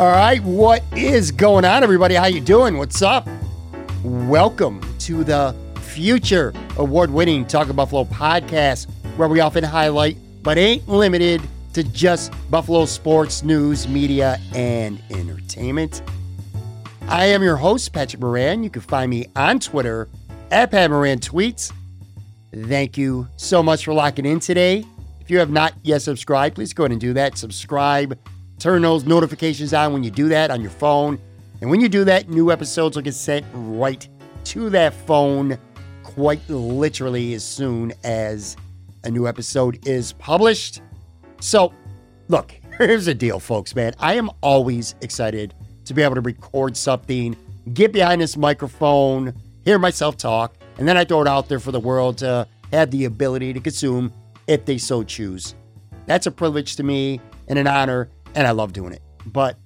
All right, what is going on, everybody? How you doing? What's up? Welcome to the future award-winning Talking Buffalo podcast, where we often highlight, but ain't limited to just Buffalo sports, news, media, and entertainment. I am your host, Patrick Moran. You can find me on Twitter at Pat Moran Tweets. Thank you so much for locking in today. If you have not yet subscribed, please go ahead and do that. Subscribe Turn those notifications on when you do that on your phone. And when you do that, new episodes will get sent right to that phone quite literally as soon as a new episode is published. So, look, here's the deal, folks, man. I am always excited to be able to record something, get behind this microphone, hear myself talk, and then I throw it out there for the world to have the ability to consume if they so choose. That's a privilege to me and an honor and I love doing it. But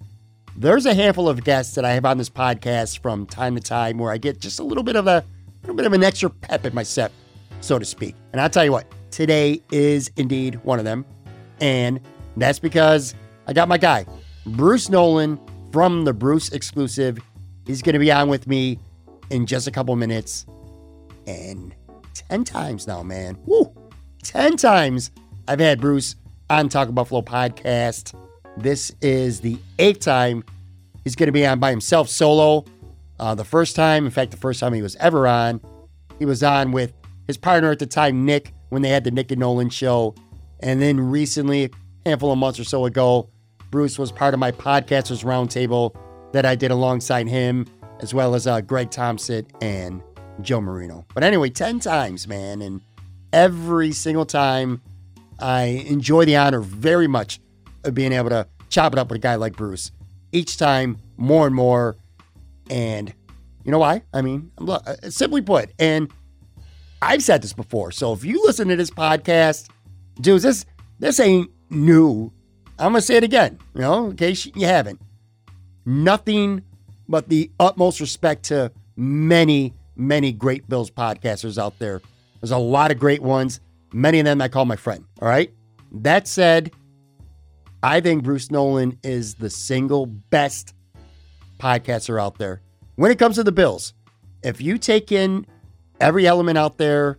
there's a handful of guests that I have on this podcast from time to time where I get just a little bit of a little bit of an extra pep in my step, so to speak. And I'll tell you what, today is indeed one of them. And that's because I got my guy, Bruce Nolan from the Bruce exclusive. He's going to be on with me in just a couple minutes. And 10 times now, man. Woo! 10 times I've had Bruce on Talk Buffalo podcast. This is the eighth time he's going to be on by himself solo. Uh, the first time, in fact, the first time he was ever on, he was on with his partner at the time, Nick, when they had the Nick and Nolan show. And then recently, a handful of months or so ago, Bruce was part of my podcasters roundtable that I did alongside him, as well as uh, Greg Thompson and Joe Marino. But anyway, 10 times, man. And every single time, I enjoy the honor very much of being able to chop it up with a guy like Bruce. Each time, more and more. And you know why? I mean, look, uh, simply put, and I've said this before. So if you listen to this podcast, dudes, this this ain't new. I'm gonna say it again, you know, in case you haven't. Nothing but the utmost respect to many, many great Bills podcasters out there. There's a lot of great ones. Many of them I call my friend. All right. That said, I think Bruce Nolan is the single best podcaster out there when it comes to the Bills. If you take in every element out there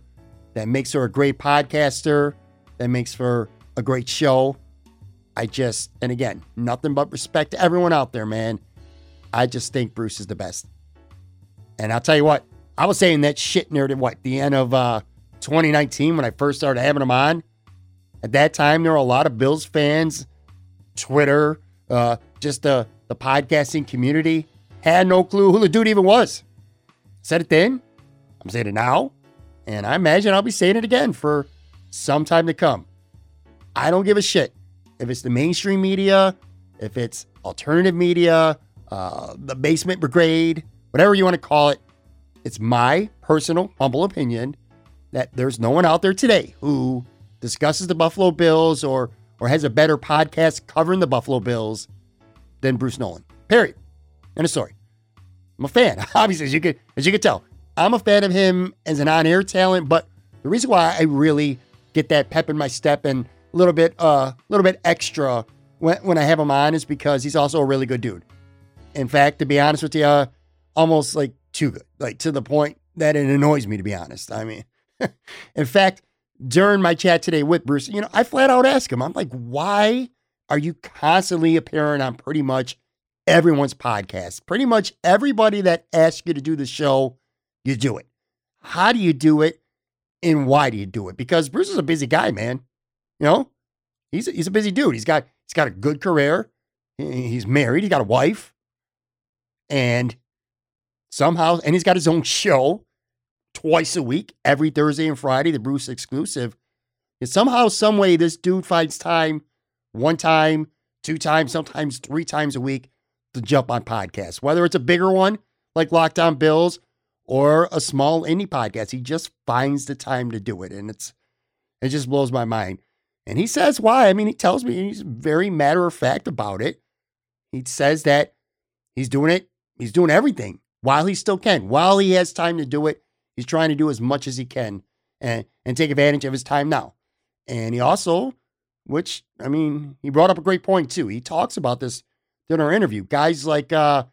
that makes her a great podcaster, that makes for a great show, I just, and again, nothing but respect to everyone out there, man. I just think Bruce is the best. And I'll tell you what, I was saying that shit near the what, the end of uh, 2019 when I first started having him on. At that time, there were a lot of Bills fans Twitter, uh, just the, the podcasting community had no clue who the dude even was. Said it then. I'm saying it now. And I imagine I'll be saying it again for some time to come. I don't give a shit if it's the mainstream media, if it's alternative media, uh, the basement brigade, whatever you want to call it. It's my personal, humble opinion that there's no one out there today who discusses the Buffalo Bills or or has a better podcast covering the Buffalo Bills than Bruce Nolan. Period. End of story. I'm a fan, obviously, as you could as you could tell. I'm a fan of him as an on-air talent, but the reason why I really get that pep in my step and a little bit uh a little bit extra when, when I have him on is because he's also a really good dude. In fact, to be honest with you, uh, almost like too good, like to the point that it annoys me, to be honest. I mean, in fact, during my chat today with Bruce, you know, I flat out ask him, I'm like, why are you constantly appearing on pretty much everyone's podcast? Pretty much everybody that asks you to do the show, you do it. How do you do it? And why do you do it? Because Bruce is a busy guy, man. You know, he's a, he's a busy dude. He's got he's got a good career. He's married. He's got a wife, and somehow, and he's got his own show twice a week, every Thursday and Friday, the Bruce exclusive. And somehow, some way, this dude finds time, one time, two times, sometimes three times a week, to jump on podcasts. Whether it's a bigger one like Lockdown Bills or a small indie podcast, he just finds the time to do it, and it's it just blows my mind. And he says why. I mean, he tells me he's very matter of fact about it. He says that he's doing it, he's doing everything while he still can, while he has time to do it. He's trying to do as much as he can and, and take advantage of his time now. And he also, which, I mean, he brought up a great point too. He talks about this in our interview. Guys like uh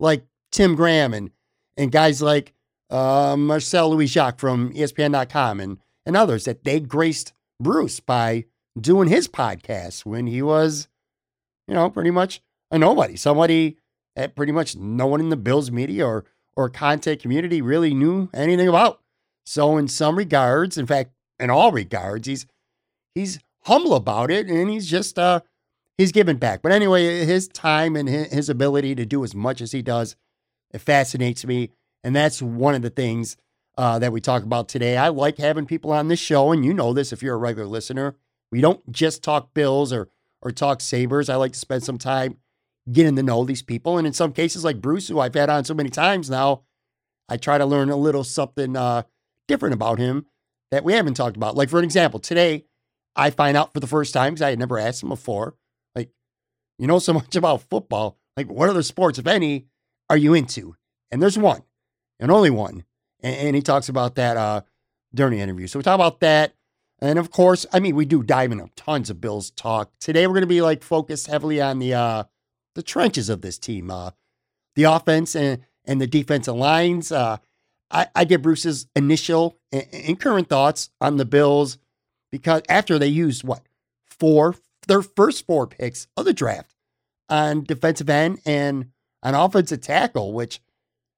like Tim Graham and and guys like uh, Marcel Louis Jacques from ESPN.com and, and others that they graced Bruce by doing his podcast when he was, you know, pretty much a nobody, somebody that pretty much no one in the Bills media or or content community really knew anything about. So in some regards, in fact, in all regards, he's he's humble about it and he's just uh he's giving back. But anyway, his time and his ability to do as much as he does, it fascinates me. And that's one of the things uh, that we talk about today. I like having people on this show, and you know this if you're a regular listener. We don't just talk Bills or or talk Sabres. I like to spend some time getting to know these people. And in some cases, like Bruce, who I've had on so many times now, I try to learn a little something uh, different about him that we haven't talked about. Like, for an example, today I find out for the first time, because I had never asked him before, like, you know so much about football. Like, what other sports, if any, are you into? And there's one, and only one. And, and he talks about that uh, during the interview. So we talk about that. And of course, I mean, we do dive into tons of Bills talk. Today, we're going to be like focused heavily on the uh, the trenches of this team, uh, the offense and and the defensive lines. Uh, I, I get Bruce's initial and, and current thoughts on the Bills because after they used what four their first four picks of the draft on defensive end and an offensive tackle, which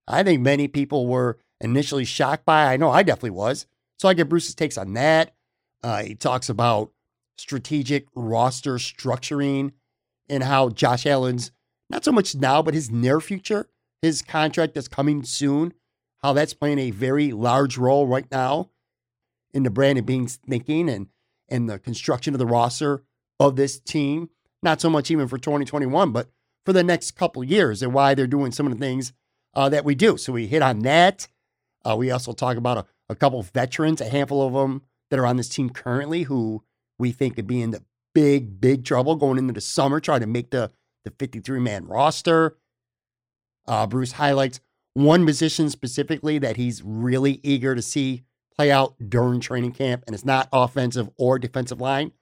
I think many people were initially shocked by. I know I definitely was. So I get Bruce's takes on that. Uh, he talks about strategic roster structuring and how Josh Allen's not so much now, but his near future, his contract that's coming soon, how that's playing a very large role right now in the brand Brandon Beane's thinking and and the construction of the roster of this team. Not so much even for 2021, but for the next couple years and why they're doing some of the things uh, that we do. So we hit on that. Uh, we also talk about a, a couple veterans, a handful of them that are on this team currently who we think could be in the big, big trouble going into the summer, trying to make the, the 53 man roster. Uh, Bruce highlights one position specifically that he's really eager to see play out during training camp, and it's not offensive or defensive line.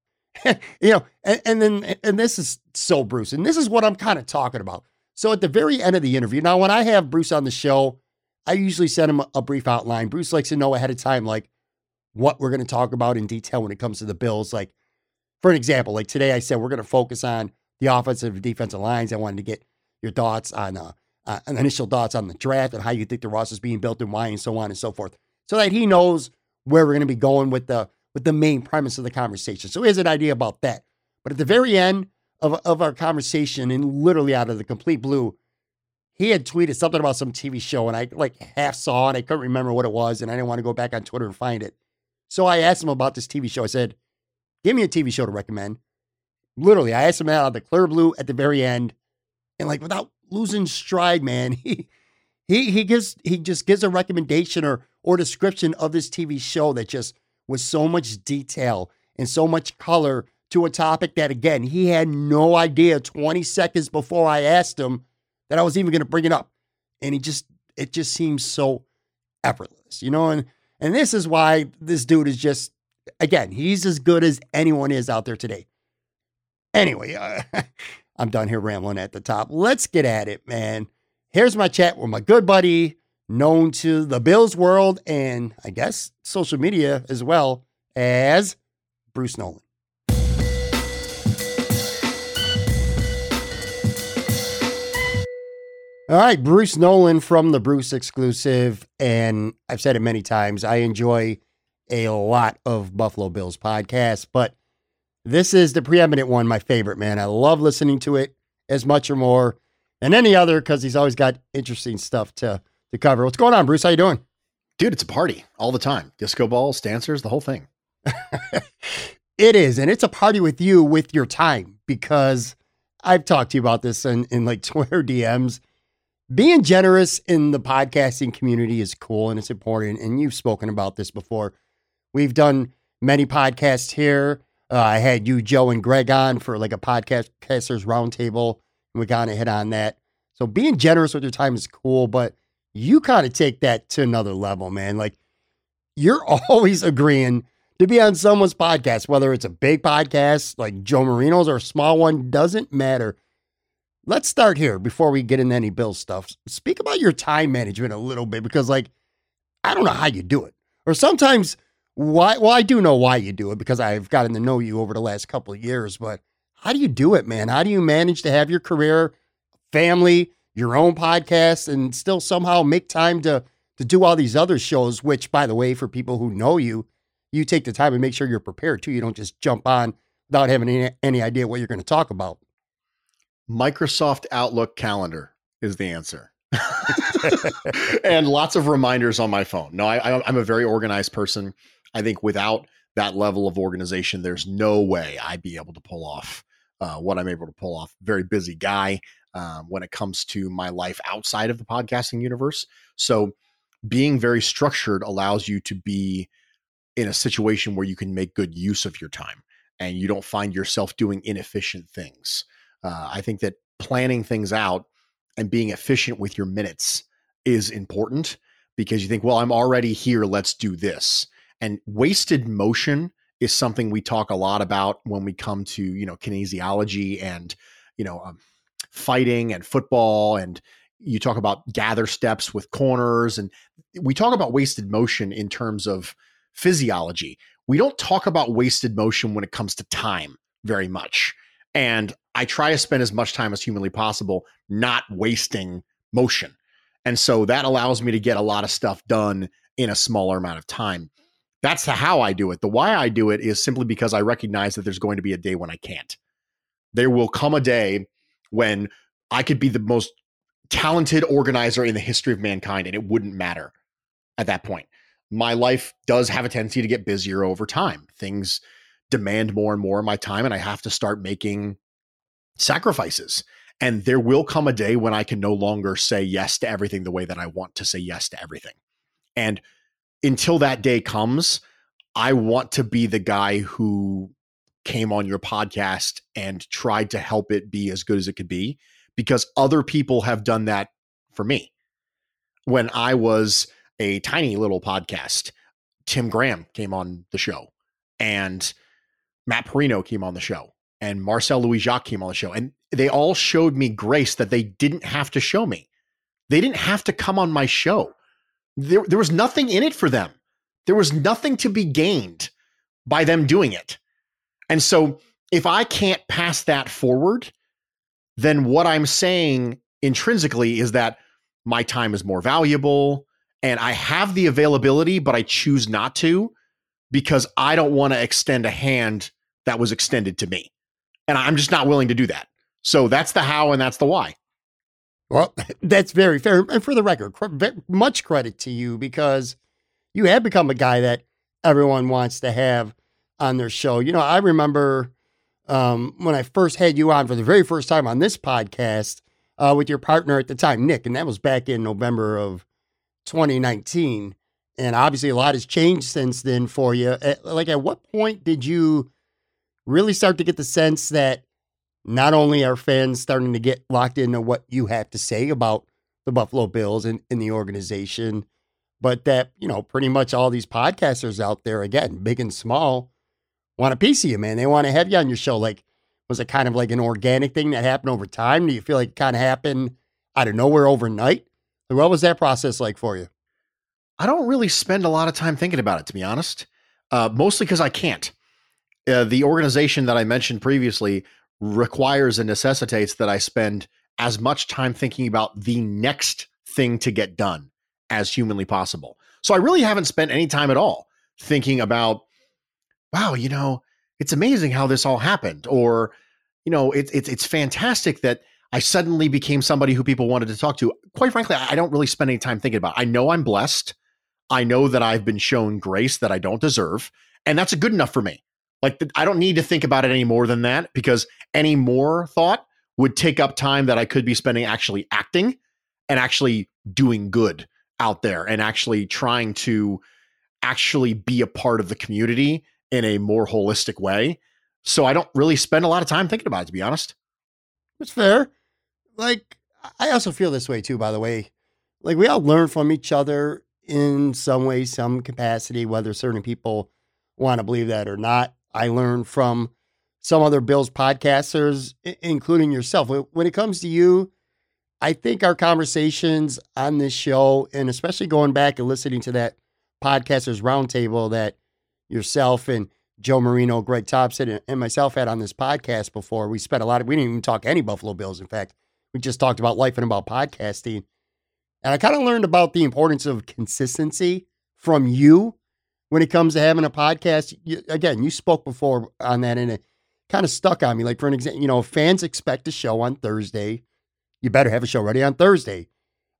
you know, and, and then, and this is so Bruce, and this is what I'm kind of talking about. So at the very end of the interview, now when I have Bruce on the show, I usually send him a, a brief outline. Bruce likes to know ahead of time, like what we're going to talk about in detail when it comes to the Bills. Like, for an example, like today I said we're going to focus on the offensive and defensive lines. I wanted to get your thoughts on uh, uh, initial thoughts on the draft and how you think the roster is being built and why and so on and so forth, so that he knows where we're going to be going with the with the main premise of the conversation. So he has an idea about that. But at the very end of, of our conversation, and literally out of the complete blue, he had tweeted something about some TV show, and I like half saw and I couldn't remember what it was, and I didn't want to go back on Twitter and find it. So I asked him about this TV show. I said, "Give me a TV show to recommend." Literally, I asked him out of the clear blue at the very end, and like without losing stride, man, he he he gives he just gives a recommendation or or description of this TV show that just with so much detail and so much color to a topic that again he had no idea 20 seconds before I asked him that I was even going to bring it up. And he just, it just seems so effortless, you know? And, and this is why this dude is just, again, he's as good as anyone is out there today. Anyway, uh, I'm done here rambling at the top. Let's get at it, man. Here's my chat with my good buddy, known to the Bills world and I guess social media as well as Bruce Nolan. All right, Bruce Nolan from the Bruce exclusive. And I've said it many times, I enjoy a lot of Buffalo Bills podcasts, but this is the preeminent one, my favorite, man. I love listening to it as much or more than any other because he's always got interesting stuff to, to cover. What's going on, Bruce? How you doing? Dude, it's a party all the time. Disco balls, dancers, the whole thing. it is. And it's a party with you with your time because I've talked to you about this in, in like Twitter DMs being generous in the podcasting community is cool and it's important. And you've spoken about this before. We've done many podcasts here. Uh, I had you, Joe, and Greg on for like a podcasters roundtable. And we kind of hit on that. So being generous with your time is cool, but you kind of take that to another level, man. Like you're always agreeing to be on someone's podcast, whether it's a big podcast like Joe Marino's or a small one, doesn't matter let's start here before we get into any bill stuff. Speak about your time management a little bit because, like, I don't know how you do it. Or sometimes why well, I do know why you do it because I've gotten to know you over the last couple of years, but how do you do it, man? How do you manage to have your career, family, your own podcast, and still somehow make time to to do all these other shows, which by the way, for people who know you, you take the time and make sure you're prepared too. You don't just jump on without having any, any idea what you're going to talk about. Microsoft Outlook calendar is the answer. and lots of reminders on my phone. No, I, I'm a very organized person. I think without that level of organization, there's no way I'd be able to pull off uh, what I'm able to pull off. Very busy guy um, when it comes to my life outside of the podcasting universe. So, being very structured allows you to be in a situation where you can make good use of your time and you don't find yourself doing inefficient things. Uh, I think that planning things out and being efficient with your minutes is important because you think, well, I'm already here. Let's do this. And wasted motion is something we talk a lot about when we come to, you know, kinesiology and, you know, um, fighting and football. And you talk about gather steps with corners. And we talk about wasted motion in terms of physiology. We don't talk about wasted motion when it comes to time very much. And I try to spend as much time as humanly possible not wasting motion. And so that allows me to get a lot of stuff done in a smaller amount of time. That's the how I do it. The why I do it is simply because I recognize that there's going to be a day when I can't. There will come a day when I could be the most talented organizer in the history of mankind and it wouldn't matter at that point. My life does have a tendency to get busier over time. Things demand more and more of my time and I have to start making sacrifices. And there will come a day when I can no longer say yes to everything the way that I want to say yes to everything. And until that day comes, I want to be the guy who came on your podcast and tried to help it be as good as it could be because other people have done that for me. When I was a tiny little podcast, Tim Graham came on the show and Matt Parrino came on the show and Marcel Louis Jacques came on the show. And they all showed me grace that they didn't have to show me. They didn't have to come on my show. There, there was nothing in it for them. There was nothing to be gained by them doing it. And so if I can't pass that forward, then what I'm saying intrinsically is that my time is more valuable and I have the availability, but I choose not to because I don't want to extend a hand that was extended to me. And I'm just not willing to do that. So that's the how and that's the why. Well, that's very fair. And for the record, much credit to you because you have become a guy that everyone wants to have on their show. You know, I remember um, when I first had you on for the very first time on this podcast uh, with your partner at the time, Nick, and that was back in November of 2019. And obviously, a lot has changed since then for you. At, like, at what point did you really start to get the sense that not only are fans starting to get locked into what you have to say about the Buffalo Bills and, and the organization, but that, you know, pretty much all these podcasters out there, again, big and small, want a piece of you, man. They want to have you on your show. Like, was it kind of like an organic thing that happened over time? Do you feel like it kind of happened out of nowhere overnight? What was that process like for you? I don't really spend a lot of time thinking about it, to be honest. Uh, mostly because I can't. Uh, the organization that I mentioned previously requires and necessitates that I spend as much time thinking about the next thing to get done as humanly possible. So I really haven't spent any time at all thinking about, wow, you know, it's amazing how this all happened, or you know, it's it's it's fantastic that I suddenly became somebody who people wanted to talk to. Quite frankly, I don't really spend any time thinking about. It. I know I'm blessed. I know that I've been shown grace that I don't deserve, and that's good enough for me. Like I don't need to think about it any more than that because any more thought would take up time that I could be spending actually acting and actually doing good out there and actually trying to actually be a part of the community in a more holistic way. So I don't really spend a lot of time thinking about it, to be honest. It's fair. Like, I also feel this way too, by the way. Like, we all learn from each other in some way, some capacity, whether certain people want to believe that or not. I learned from some other Bills podcasters, including yourself. When it comes to you, I think our conversations on this show, and especially going back and listening to that podcasters roundtable that yourself and Joe Marino, Greg Thompson, and myself had on this podcast before. We spent a lot of, we didn't even talk any Buffalo Bills. In fact, we just talked about life and about podcasting. And I kind of learned about the importance of consistency from you when it comes to having a podcast. You, again, you spoke before on that, and it kind of stuck on me. Like, for an example, you know, fans expect a show on Thursday. You better have a show ready on Thursday.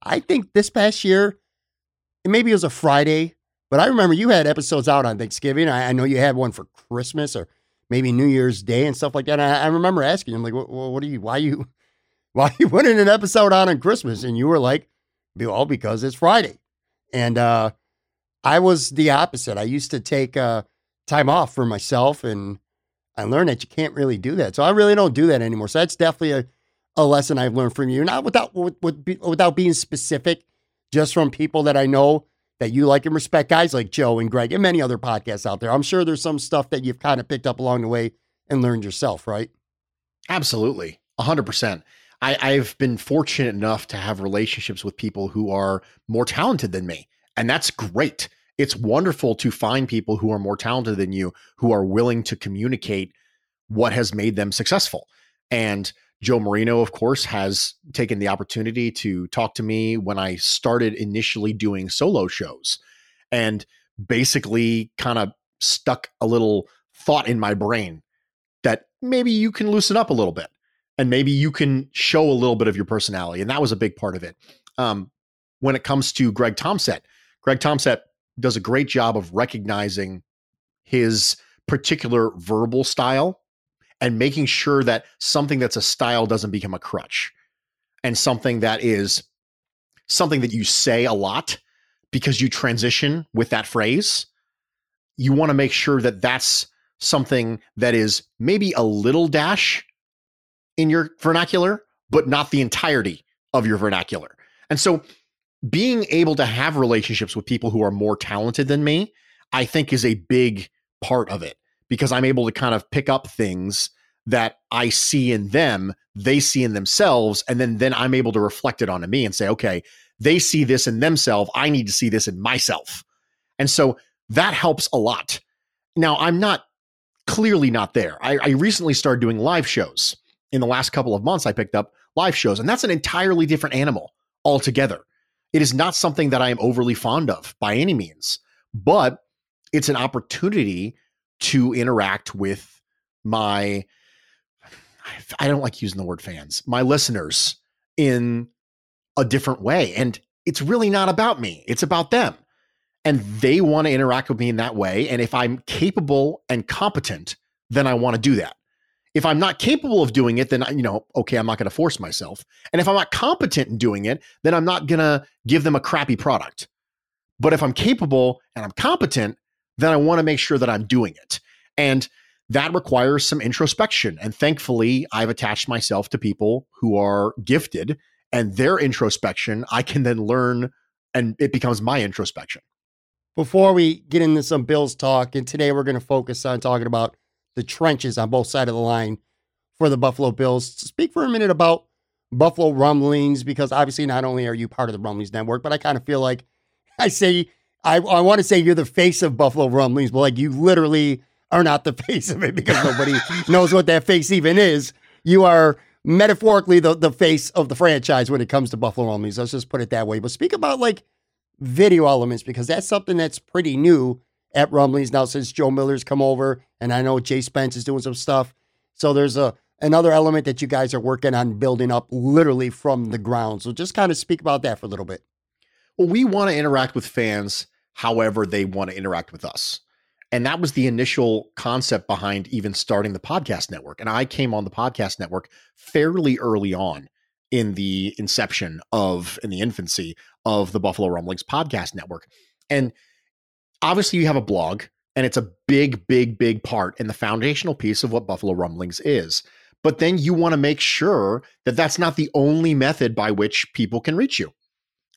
I think this past year, maybe it was a Friday, but I remember you had episodes out on Thanksgiving. I, I know you had one for Christmas or maybe New Year's Day and stuff like that. I, I, remember asking him like, what, what are you? Why you? Why you putting an episode out on Christmas? And you were like, well, because it's Friday. And uh, I was the opposite. I used to take uh, time off for myself, and I learned that you can't really do that. So I really don't do that anymore. So that's definitely a, a lesson I've learned from you. Not without with, with, without being specific, just from people that I know that you like and respect, guys like Joe and Greg and many other podcasts out there. I'm sure there's some stuff that you've kind of picked up along the way and learned yourself, right? Absolutely. 100%. I, I've been fortunate enough to have relationships with people who are more talented than me. And that's great. It's wonderful to find people who are more talented than you, who are willing to communicate what has made them successful. And Joe Marino, of course, has taken the opportunity to talk to me when I started initially doing solo shows and basically kind of stuck a little thought in my brain that maybe you can loosen up a little bit and maybe you can show a little bit of your personality. And that was a big part of it. Um, when it comes to Greg Thompson, Greg Thompson does a great job of recognizing his particular verbal style and making sure that something that's a style doesn't become a crutch and something that is something that you say a lot because you transition with that phrase. You want to make sure that that's something that is maybe a little dash in your vernacular but not the entirety of your vernacular. And so being able to have relationships with people who are more talented than me i think is a big part of it because I'm able to kind of pick up things that I see in them, they see in themselves, and then then I'm able to reflect it onto me and say, okay, they see this in themselves. I need to see this in myself. And so that helps a lot. Now, I'm not clearly not there. I, I recently started doing live shows. In the last couple of months, I picked up live shows, and that's an entirely different animal altogether. It is not something that I am overly fond of by any means, but it's an opportunity to interact with my I don't like using the word fans, my listeners in a different way. And it's really not about me, it's about them. And they want to interact with me in that way. And if I'm capable and competent, then I want to do that. If I'm not capable of doing it, then I, you know, okay, I'm not going to force myself. And if I'm not competent in doing it, then I'm not going to give them a crappy product. But if I'm capable and I'm competent, then I want to make sure that I'm doing it. And that requires some introspection. And thankfully, I've attached myself to people who are gifted and their introspection, I can then learn and it becomes my introspection. Before we get into some Bills talk, and today we're going to focus on talking about the trenches on both sides of the line for the Buffalo Bills. Speak for a minute about Buffalo Rumblings, because obviously not only are you part of the Rumblings Network, but I kind of feel like I say I, I want to say you're the face of Buffalo Rumblings, but like you literally are not the face of it because nobody knows what that face even is. You are metaphorically the, the face of the franchise when it comes to Buffalo Rumblings. Let's just put it that way. But speak about like video elements because that's something that's pretty new at Rumblings now since Joe Miller's come over, and I know Jay Spence is doing some stuff. So there's a another element that you guys are working on building up literally from the ground. So just kind of speak about that for a little bit. Well, we want to interact with fans however they want to interact with us. And that was the initial concept behind even starting the podcast network. And I came on the podcast network fairly early on in the inception of, in the infancy of the Buffalo Rumblings podcast network. And obviously, you have a blog, and it's a big, big, big part and the foundational piece of what Buffalo Rumblings is. But then you want to make sure that that's not the only method by which people can reach you.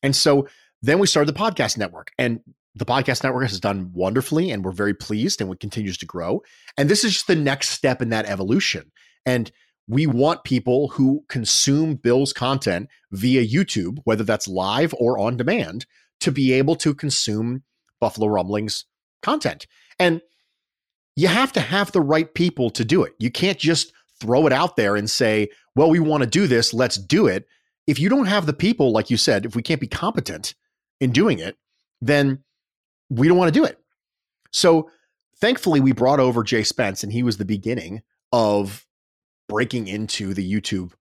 And so then we started the podcast network. And the podcast network has done wonderfully and we're very pleased and it continues to grow. And this is just the next step in that evolution. And we want people who consume Bill's content via YouTube, whether that's live or on demand, to be able to consume Buffalo Rumblings content. And you have to have the right people to do it. You can't just throw it out there and say, well, we want to do this, let's do it. If you don't have the people, like you said, if we can't be competent in doing it, then we don't want to do it. So thankfully, we brought over Jay Spence, and he was the beginning of breaking into the YouTube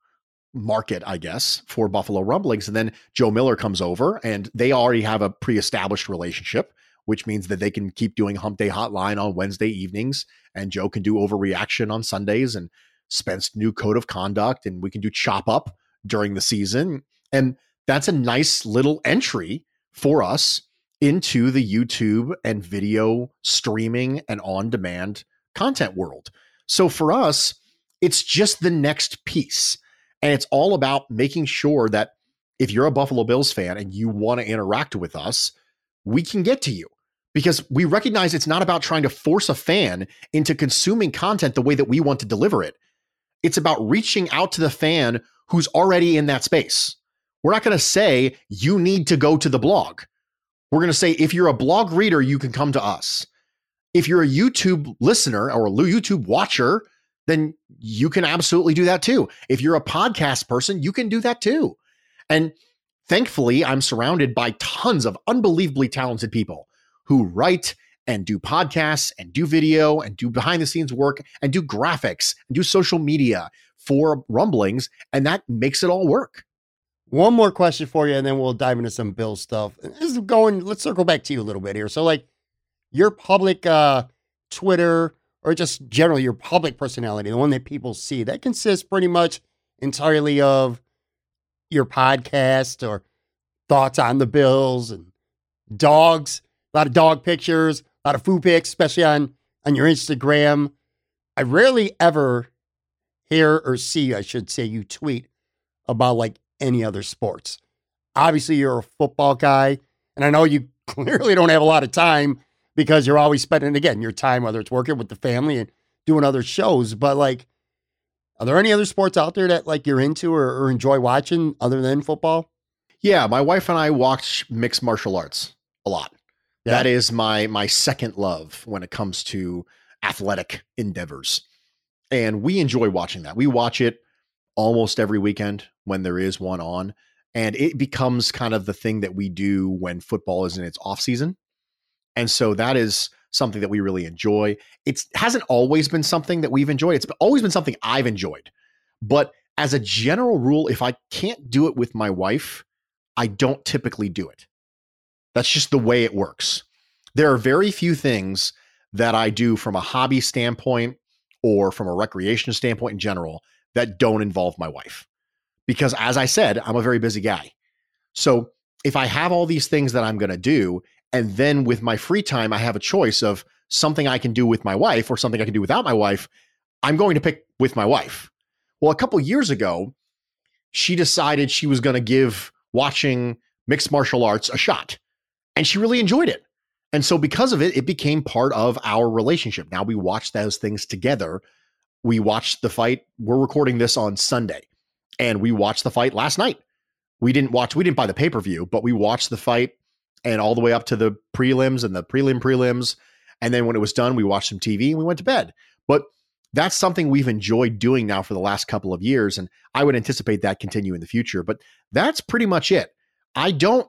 market, I guess, for Buffalo Rumblings. And then Joe Miller comes over, and they already have a pre established relationship, which means that they can keep doing Hump Day Hotline on Wednesday evenings, and Joe can do overreaction on Sundays, and Spence new code of conduct, and we can do chop up during the season. And that's a nice little entry for us into the YouTube and video streaming and on demand content world. So for us, it's just the next piece. And it's all about making sure that if you're a Buffalo Bills fan and you want to interact with us, we can get to you because we recognize it's not about trying to force a fan into consuming content the way that we want to deliver it. It's about reaching out to the fan who's already in that space. We're not going to say you need to go to the blog. We're going to say if you're a blog reader, you can come to us. If you're a YouTube listener or a YouTube watcher, then you can absolutely do that too. If you're a podcast person, you can do that too. And thankfully, I'm surrounded by tons of unbelievably talented people who write and do podcasts and do video and do behind the scenes work and do graphics and do social media for rumblings. And that makes it all work. One more question for you, and then we'll dive into some Bill stuff. This is going. Let's circle back to you a little bit here. So, like your public uh, Twitter or just generally your public personality, the one that people see, that consists pretty much entirely of your podcast or thoughts on the Bills and dogs. Lot of dog pictures, a lot of food pics, especially on on your Instagram. I rarely ever hear or see, I should say, you tweet about like any other sports. Obviously, you're a football guy, and I know you clearly don't have a lot of time because you're always spending again your time whether it's working with the family and doing other shows. But like, are there any other sports out there that like you're into or, or enjoy watching other than football? Yeah, my wife and I watch mixed martial arts a lot. Yeah. That is my my second love when it comes to athletic endeavors. And we enjoy watching that. We watch it almost every weekend when there is one on. And it becomes kind of the thing that we do when football is in its off season. And so that is something that we really enjoy. It hasn't always been something that we've enjoyed. It's always been something I've enjoyed. But as a general rule, if I can't do it with my wife, I don't typically do it. That's just the way it works. There are very few things that I do from a hobby standpoint or from a recreation standpoint in general that don't involve my wife. Because as I said, I'm a very busy guy. So if I have all these things that I'm going to do, and then with my free time, I have a choice of something I can do with my wife or something I can do without my wife, I'm going to pick with my wife. Well, a couple years ago, she decided she was going to give watching mixed martial arts a shot, and she really enjoyed it. And so, because of it, it became part of our relationship. Now we watch those things together. We watched the fight. We're recording this on Sunday, and we watched the fight last night. We didn't watch, we didn't buy the pay per view, but we watched the fight and all the way up to the prelims and the prelim prelims. And then when it was done, we watched some TV and we went to bed. But that's something we've enjoyed doing now for the last couple of years. And I would anticipate that continue in the future. But that's pretty much it. I don't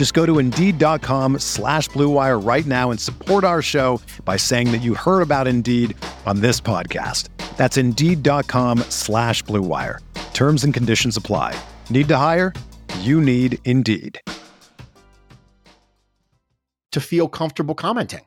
Just go to Indeed.com slash BlueWire right now and support our show by saying that you heard about Indeed on this podcast. That's Indeed.com slash BlueWire. Terms and conditions apply. Need to hire? You need Indeed. To feel comfortable commenting.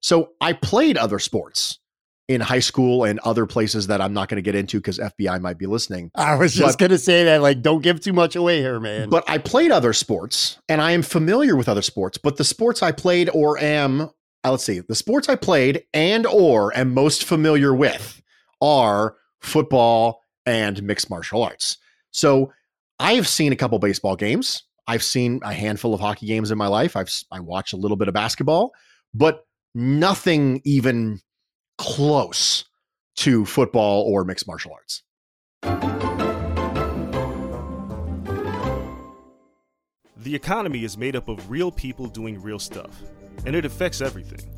So I played other sports in high school and other places that I'm not going to get into because FBI might be listening. I was just going to say that, like, don't give too much away here, man. But I played other sports and I am familiar with other sports. But the sports I played or am, uh, let's see, the sports I played and or am most familiar with are football and mixed martial arts. So I have seen a couple baseball games. I've seen a handful of hockey games in my life. I've I watch a little bit of basketball, but nothing even close to football or mixed martial arts. The economy is made up of real people doing real stuff, and it affects everything.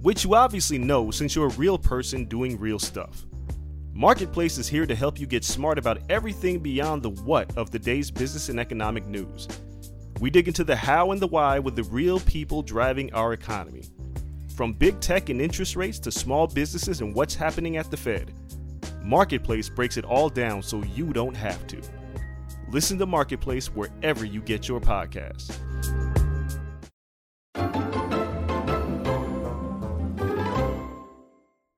Which you obviously know since you're a real person doing real stuff. Marketplace is here to help you get smart about everything beyond the what of the day's business and economic news. We dig into the how and the why with the real people driving our economy. From big tech and interest rates to small businesses and what's happening at the Fed, Marketplace breaks it all down so you don't have to. Listen to Marketplace wherever you get your podcasts.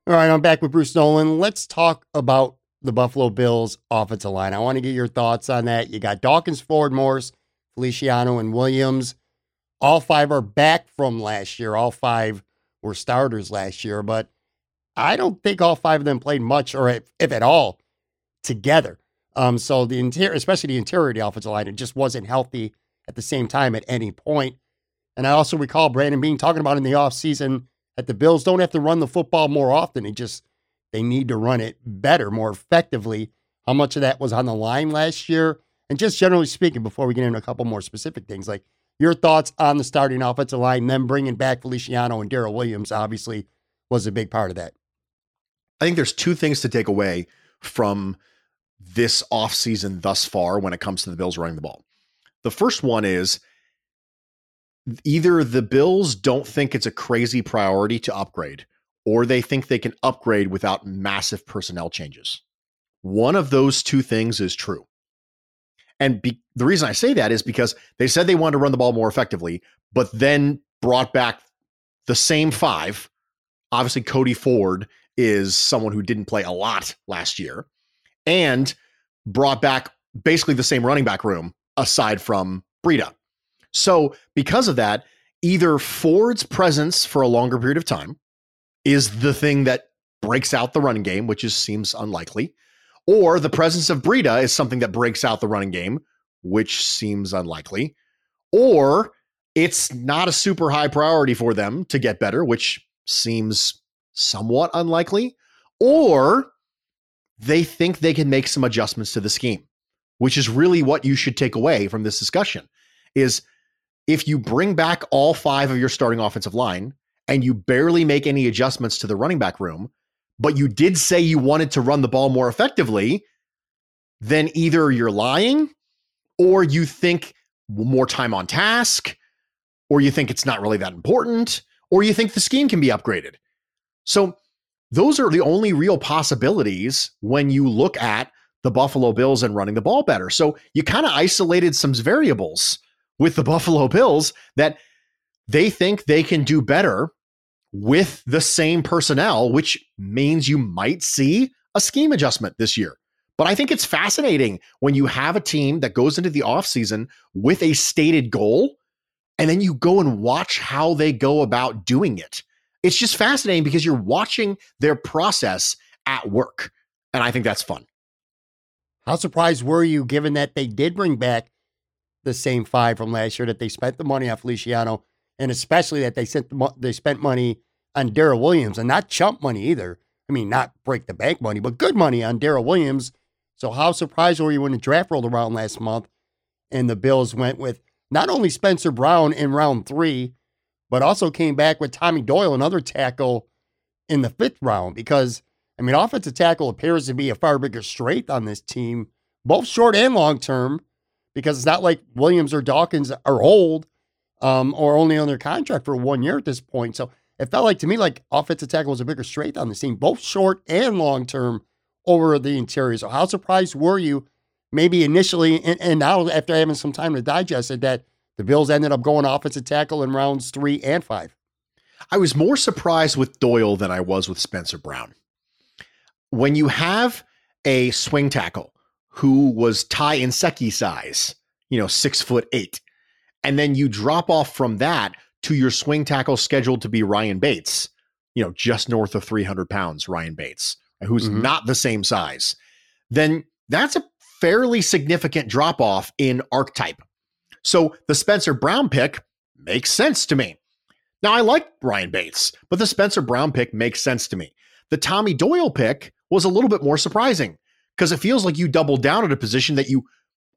All right, I'm back with Bruce Nolan. Let's talk about the Buffalo Bills offensive line. I want to get your thoughts on that. You got Dawkins, Ford, Morse, Feliciano, and Williams. All five are back from last year. All five were starters last year, but I don't think all five of them played much or if, if at all together. Um, so the interior, especially the interior of the offensive line, it just wasn't healthy at the same time at any point. And I also recall Brandon Beane talking about in the offseason that the Bills don't have to run the football more often. They just they need to run it better, more effectively. How much of that was on the line last year? And just generally speaking, before we get into a couple more specific things, like your thoughts on the starting offensive line, them bringing back Feliciano and Daryl Williams, obviously was a big part of that. I think there's two things to take away from this offseason thus far when it comes to the Bills running the ball. The first one is either the Bills don't think it's a crazy priority to upgrade, or they think they can upgrade without massive personnel changes. One of those two things is true. And be, the reason I say that is because they said they wanted to run the ball more effectively, but then brought back the same five. Obviously, Cody Ford is someone who didn't play a lot last year and brought back basically the same running back room aside from Breida. So, because of that, either Ford's presence for a longer period of time is the thing that breaks out the running game, which is seems unlikely, or the presence of Breida is something that breaks out the running game, which seems unlikely, or it's not a super high priority for them to get better, which seems somewhat unlikely, or they think they can make some adjustments to the scheme, which is really what you should take away from this discussion is if you bring back all five of your starting offensive line and you barely make any adjustments to the running back room, but you did say you wanted to run the ball more effectively, then either you're lying or you think more time on task, or you think it's not really that important, or you think the scheme can be upgraded. So, those are the only real possibilities when you look at the Buffalo Bills and running the ball better. So, you kind of isolated some variables with the Buffalo Bills that they think they can do better with the same personnel, which means you might see a scheme adjustment this year. But I think it's fascinating when you have a team that goes into the offseason with a stated goal and then you go and watch how they go about doing it. It's just fascinating because you're watching their process at work. And I think that's fun. How surprised were you given that they did bring back the same five from last year, that they spent the money on Feliciano, and especially that they sent the, they spent money on Daryl Williams and not chump money either. I mean, not break the bank money, but good money on Daryl Williams so how surprised were you when the draft rolled around last month and the Bills went with not only Spencer Brown in round three, but also came back with Tommy Doyle, another tackle in the fifth round? Because, I mean, offensive tackle appears to be a far bigger strength on this team, both short and long term, because it's not like Williams or Dawkins are old um, or only on their contract for one year at this point. So it felt like to me like offensive tackle was a bigger strength on this team, both short and long term over the interior. So, how surprised were you, maybe initially, and, and now after having some time to digest it, that the Bills ended up going offensive tackle in rounds three and five? I was more surprised with Doyle than I was with Spencer Brown. When you have a swing tackle who was Ty Nsekhe size, you know, six foot eight, and then you drop off from that to your swing tackle scheduled to be Ryan Bates, you know, just north of 300 pounds, Ryan Bates who's mm-hmm. not the same size, then that's a fairly significant drop off in archetype. So the Spencer Brown pick makes sense to me. Now, I like Ryan Bates, but the Spencer Brown pick makes sense to me. The Tommy Doyle pick was a little bit more surprising because it feels like you doubled down at a position that you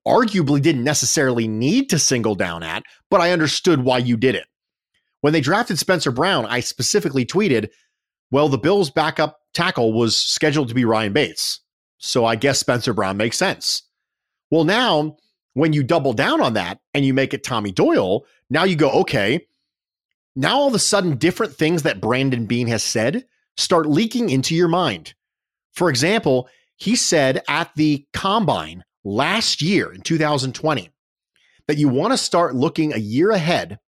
arguably didn't necessarily need to single down at, but I understood why you did it. When they drafted Spencer Brown, I specifically tweeted, well, the Bills' backup tackle was scheduled to be Ryan Bates. So I guess Spencer Brown makes sense. Well, now when you double down on that and you make it Tommy Doyle, now you go, okay, now all of a sudden different things that Brandon Beane has said start leaking into your mind. For example, he said at the combine last year in 2020 that you want to start looking a year ahead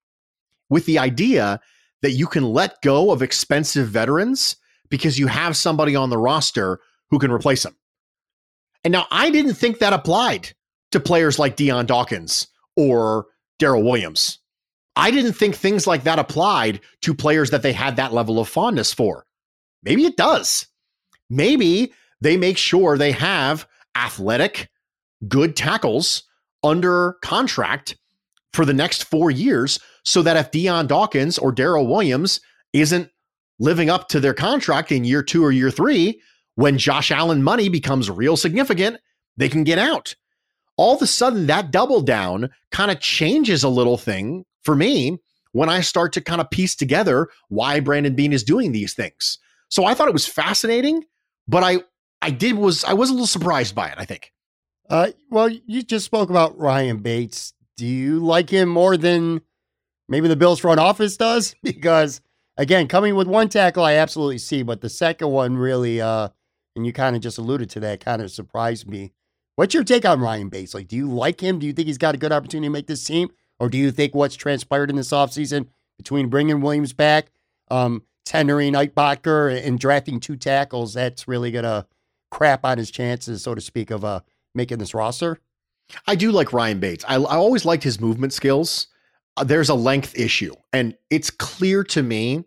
with the idea that you can let go of expensive veterans because you have somebody on the roster who can replace them. And now I didn't think that applied to players like Dion Dawkins or Daryl Williams. I didn't think things like that applied to players that they had that level of fondness for. Maybe it does. Maybe they make sure they have athletic, good tackles under contract for the next four years so that if Dion Dawkins or Daryl Williams isn't living up to their contract in year two or year three, when Josh Allen money becomes real significant, they can get out. All of a sudden, that double down kind of changes a little thing for me when I start to kind of piece together why Brandon Beane is doing these things. So I thought it was fascinating, but I I did was I was a little surprised by it, I think. Uh, well, you just spoke about Ryan Bates. Do you like him more than maybe the Bills front office does? Because again, coming with one tackle, I absolutely see, but the second one really, uh, and you kind of just alluded to that, kind of surprised me. What's your take on Ryan Bates? Like, do you like him? Do you think he's got a good opportunity to make this team? Or do you think what's transpired in this offseason between bringing Williams back, um, tendering Ike Boettger, and drafting two tackles, that's really going to crap on his chances, so to speak, of uh, making this roster? I do like Ryan Bates. I, I always liked his movement skills. uh, there's a length issue. And it's clear to me,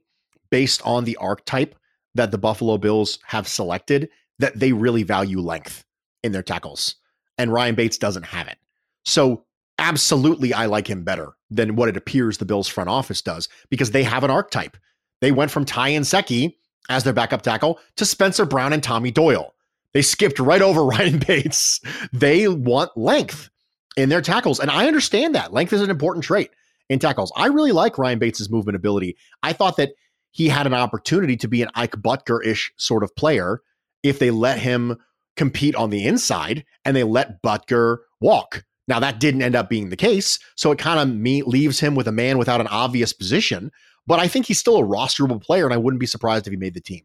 based on the archetype that the Buffalo Bills have selected, that they really value length in their tackles. And Ryan Bates doesn't have it. So, absolutely, I like him better than what it appears the Bills front office does because they have an archetype. They went from Ty Nsekhe as their backup tackle to Spencer Brown and Tommy Doyle. They skipped right over Ryan Bates. They want length in their tackles. And I understand that. Length is an important trait in tackles. I really like Ryan Bates's movement ability. I thought that he had an opportunity to be an Ike Boettger ish sort of player if they let him compete on the inside and they let Boettger walk. Now, that didn't end up being the case. So it kind of me- leaves him with a man without an obvious position. But I think he's still a rosterable player, and I wouldn't be surprised if he made the team.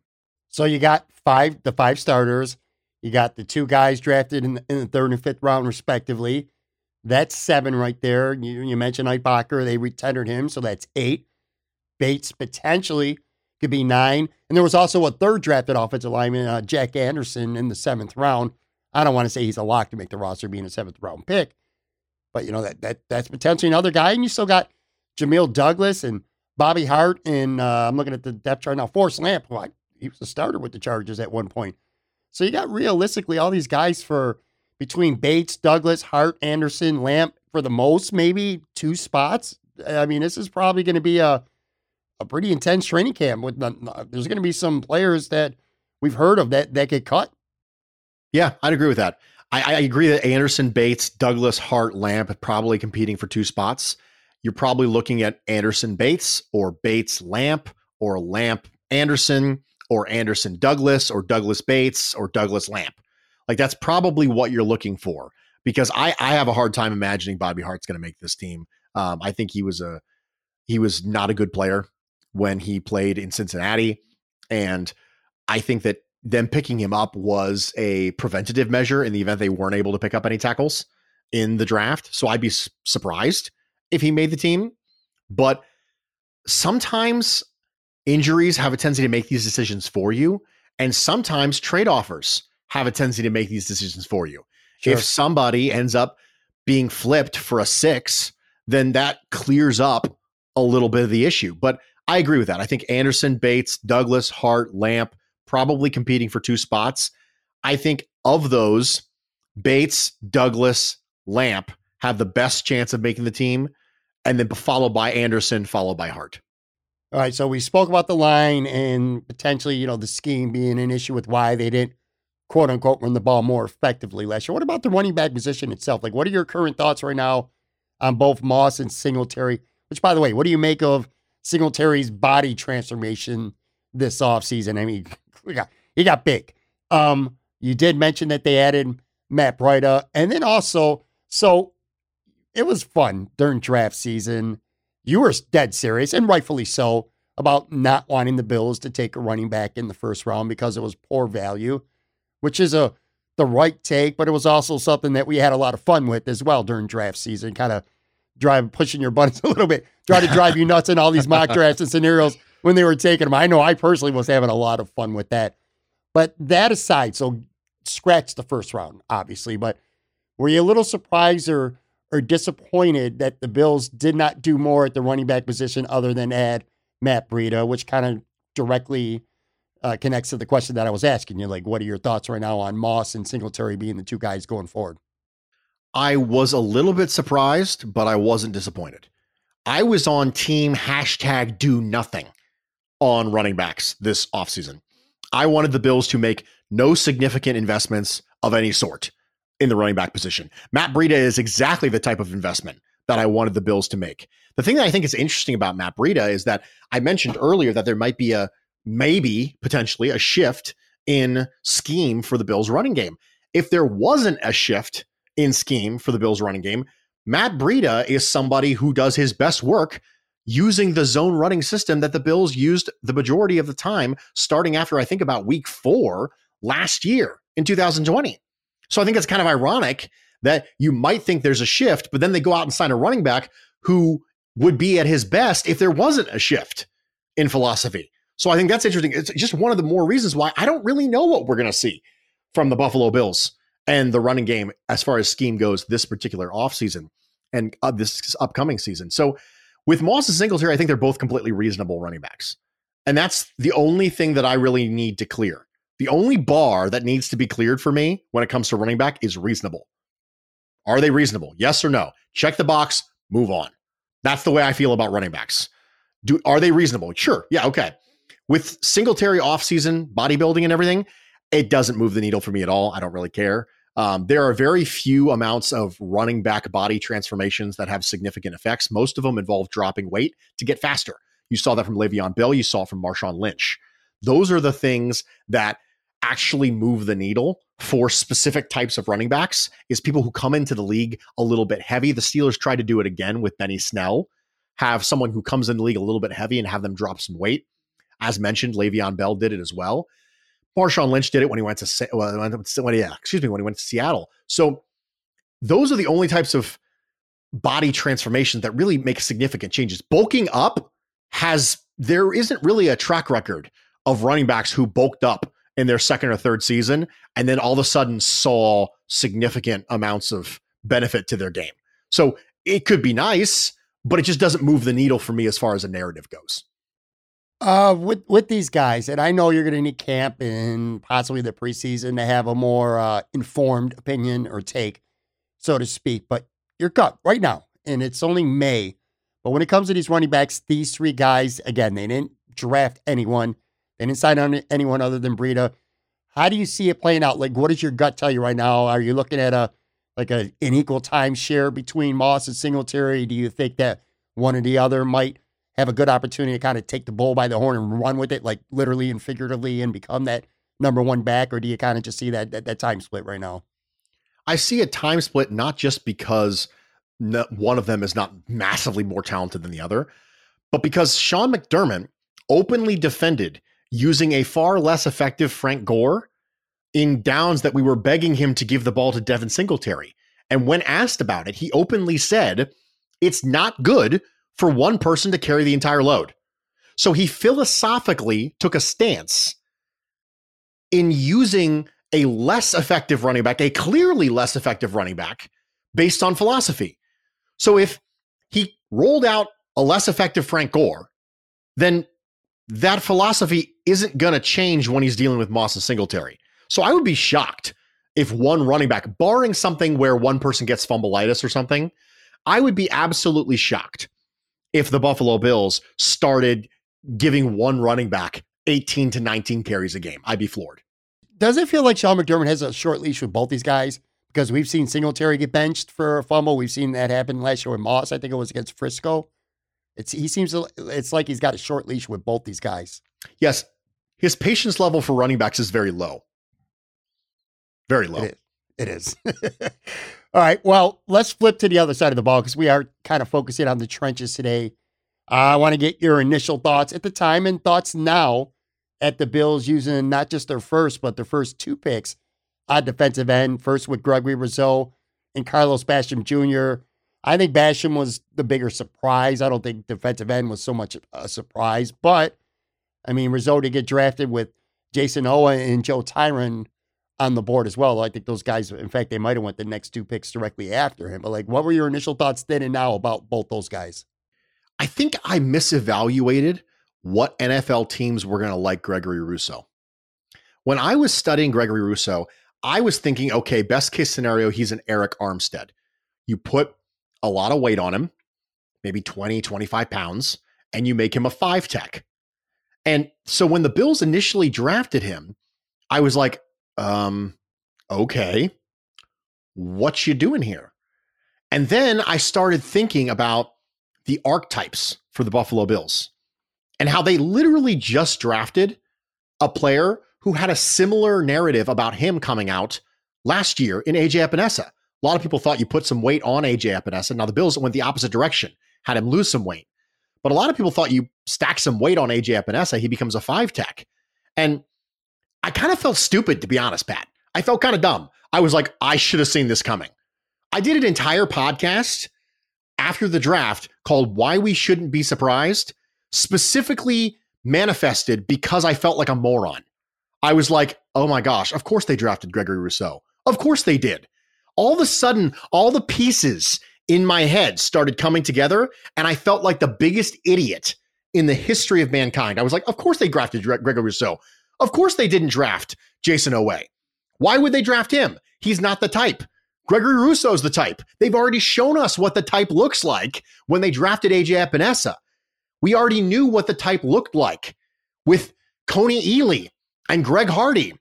So you got five, the five starters. You got the two guys drafted in the, in the third and fifth round, respectively. That's seven right there. You, you mentioned Boettger. They retendered him, so that's eight. Bates potentially could be nine. And there was also a third drafted offensive lineman, uh, Jack Anderson, in the seventh round. I don't want to say he's a lock to make the roster being a seventh round pick, but you know that that that's potentially another guy. And you still got Jamil Douglas and Bobby Hart, and uh, I'm looking at the depth chart now. Forrest Lamp, who I, he was a starter with the Chargers at one point. So you got realistically all these guys for between Bates, Douglas, Hart, Anderson, Lamp for the most, maybe two spots. I mean, this is probably going to be a a pretty intense training camp. With there's going to be some players that we've heard of that that get cut. Yeah, I'd agree with that. I, I agree that Anderson, Bates, Douglas, Hart, Lamp probably competing for two spots. You're probably looking at Anderson Bates or Bates Lamp or Lamp Anderson or Anderson Douglas or Douglas Bates or Douglas Lamp. Like that's probably what you're looking for because I, I have a hard time imagining Bobby Hart's going to make this team. Um, I think he was a he was not a good player when he played in Cincinnati, and I think that them picking him up was a preventative measure in the event they weren't able to pick up any tackles in the draft. So I'd be surprised if he made the team, but sometimes injuries have a tendency to make these decisions for you, and sometimes trade offers have a tendency to make these decisions for you. Sure. If somebody ends up being flipped for a six, then that clears up a little bit of the issue. But I agree with that. I think Anderson, Bates, Douglas, Hart, Lamp probably competing for two spots. I think of those, Bates, Douglas, Lamp have the best chance of making the team, and then followed by Anderson, followed by Hart. All right. So we spoke about the line and potentially, you know, the scheme being an issue with why they didn't quote unquote run the ball more effectively last year. What about the running back position itself? Like, what are your current thoughts right now on both Moss and Singletary? Which, by the way, what do you make of Singletary's body transformation this offseason? I mean, he got, he got big. Um, you did mention that they added Matt Breida. And then also, so it was fun during draft season. You were dead serious, and rightfully so, about not wanting the Bills to take a running back in the first round because it was poor value which is a the right take, but it was also something that we had a lot of fun with as well during draft season, kind of drive pushing your buttons a little bit, try to drive you nuts in all these mock drafts and scenarios when they were taking them. I know I personally was having a lot of fun with that. But that aside, so scratch the first round, obviously, but were you a little surprised or or disappointed that the Bills did not do more at the running back position other than add Matt Breida, which kind of directly uh, connects to the question that I was asking you. Like, what are your thoughts right now on Moss and Singletary being the two guys going forward? I was a little bit surprised, but I wasn't disappointed. I was on team hashtag do nothing on running backs this offseason. I wanted the Bills to make no significant investments of any sort in the running back position. Matt Breida is exactly the type of investment that I wanted the Bills to make. The thing that I think is interesting about Matt Breida is that I mentioned earlier that there might be a maybe potentially a shift in scheme for the Bills running game. If there wasn't a shift in scheme for the Bills running game, Matt Breida is somebody who does his best work using the zone running system that the Bills used the majority of the time, starting after I think about week four last year in 2020. So I think it's kind of ironic that you might think there's a shift, but then they go out and sign a running back who would be at his best if there wasn't a shift in philosophy. So I think that's interesting. It's just one of the more reasons why I don't really know what we're going to see from the Buffalo Bills and the running game as far as scheme goes this particular offseason and uh, this upcoming season. So With Moss and Singletary, I think they're both completely reasonable running backs. And that's the only thing that I really need to clear. The only bar that needs to be cleared for me when it comes to running back is reasonable. Are they reasonable? Yes or no? Check the box, move on. That's the way I feel about running backs. Do are they reasonable? Sure. Yeah, okay. With Singletary offseason bodybuilding and everything, it doesn't move the needle for me at all. I don't really care. Um, there are very few amounts of running back body transformations that have significant effects. Most of them involve dropping weight to get faster. You saw that from Le'Veon Bell. You saw it from Marshawn Lynch. Those are the things that actually move the needle for specific types of running backs is people who come into the league a little bit heavy. The Steelers tried to do it again with Benny Snell, have someone who comes in the league a little bit heavy and have them drop some weight. As mentioned, Le'Veon Bell did it as well. Marshawn Lynch did it when he went to well, yeah, excuse me, when he went to Seattle. So those are the only types of body transformations that really make significant changes. Bulking up has there isn't really a track record of running backs who bulked up in their second or third season and then all of a sudden saw significant amounts of benefit to their game. So it could be nice, but it just doesn't move the needle for me as far as a narrative goes. Uh, with with these guys, and I know you're going to need camp and possibly the preseason to have a more uh, informed opinion or take, so to speak. But you're cut right now, and it's only May. But when it comes to these running backs, these three guys, again, they didn't draft anyone. They didn't sign on anyone other than Breida. How do you see it playing out? Like, what does your gut tell you right now? Are you looking at a like a, an equal time share between Moss and Singletary? Do you think that one or the other might have a good opportunity to kind of take the bull by the horn and run with it, like literally and figuratively, and become that number one back, or do you kind of just see that, that that, time split right now? I see a time split not just because one of them is not massively more talented than the other, but because Sean McDermott openly defended using a far less effective Frank Gore in downs that we were begging him to give the ball to Devin Singletary. And when asked about it, he openly said, It's not good for one person to carry the entire load. So he philosophically took a stance in using a less effective running back, a clearly less effective running back, based on philosophy. So if he rolled out a less effective Frank Gore, then that philosophy isn't going to change when he's dealing with Moss and Singletary. So I would be shocked if one running back, barring something where one person gets fumbleitis or something, I would be absolutely shocked if the Buffalo Bills started giving one running back 18 to 19 carries a game. I'd be floored. Does it feel like Sean McDermott has a short leash with both these guys? Because we've seen Singletary get benched for a fumble. We've seen that happen last year with Moss. I think it was against Frisco. It's he seems to, it's like he's got a short leash with both these guys. Yes, his patience level for running backs is very low. Very low. It is. It is. All right. Well, let's flip to the other side of the ball because we are kind of focusing on the trenches today. Uh, I want to get your initial thoughts at the time and thoughts now at the Bills using not just their first, but their first two picks on defensive end. First with Gregory Rousseau and Carlos Basham Jr. I think Basham was the bigger surprise. I don't think defensive end was so much a surprise, but I mean, Rousseau to get drafted with Jayson Oweh and Joe Tryon on the board as well. I think those guys, in fact, they might have went the next two picks directly after him. But like, what were your initial thoughts then and now about both those guys? I think I misevaluated what NFL teams were going to like Gregory Rousseau. When I was studying Gregory Rousseau, I was thinking, okay, best case scenario, he's an Arik Armstead. You put a lot of weight on him, maybe 20, 25 pounds, and you make him a five tech. And so when the Bills initially drafted him, I was like, um, okay, what you doing here? And then I started thinking about the archetypes for the Buffalo Bills and how they literally just drafted a player who had a similar narrative about him coming out last year in AJ Epenesa. A lot of people thought you put some weight on AJ Epenesa. Now the Bills went the opposite direction, had him lose some weight. But a lot of people thought you stack some weight on AJ Epenesa, he becomes a five tech. And I kind of felt stupid, to be honest, Pat. I felt kind of dumb. I was like, I should have seen this coming. I did an entire podcast after the draft called Why We Shouldn't Be Surprised, specifically manifested because I felt like a moron. I was like, oh my gosh, of course they drafted Gregory Rousseau. Of course they did. All of a sudden, all the pieces in my head started coming together, and I felt like the biggest idiot in the history of mankind. I was like, of course they drafted Gregory Rousseau. Of course they didn't draft Jayson Oweh. Why would they draft him? He's not the type. Gregory Rousseau's the type. They've already shown us what the type looks like when they drafted AJ Epenesa. We already knew what the type looked like with Kony Ealy and Greg Hardy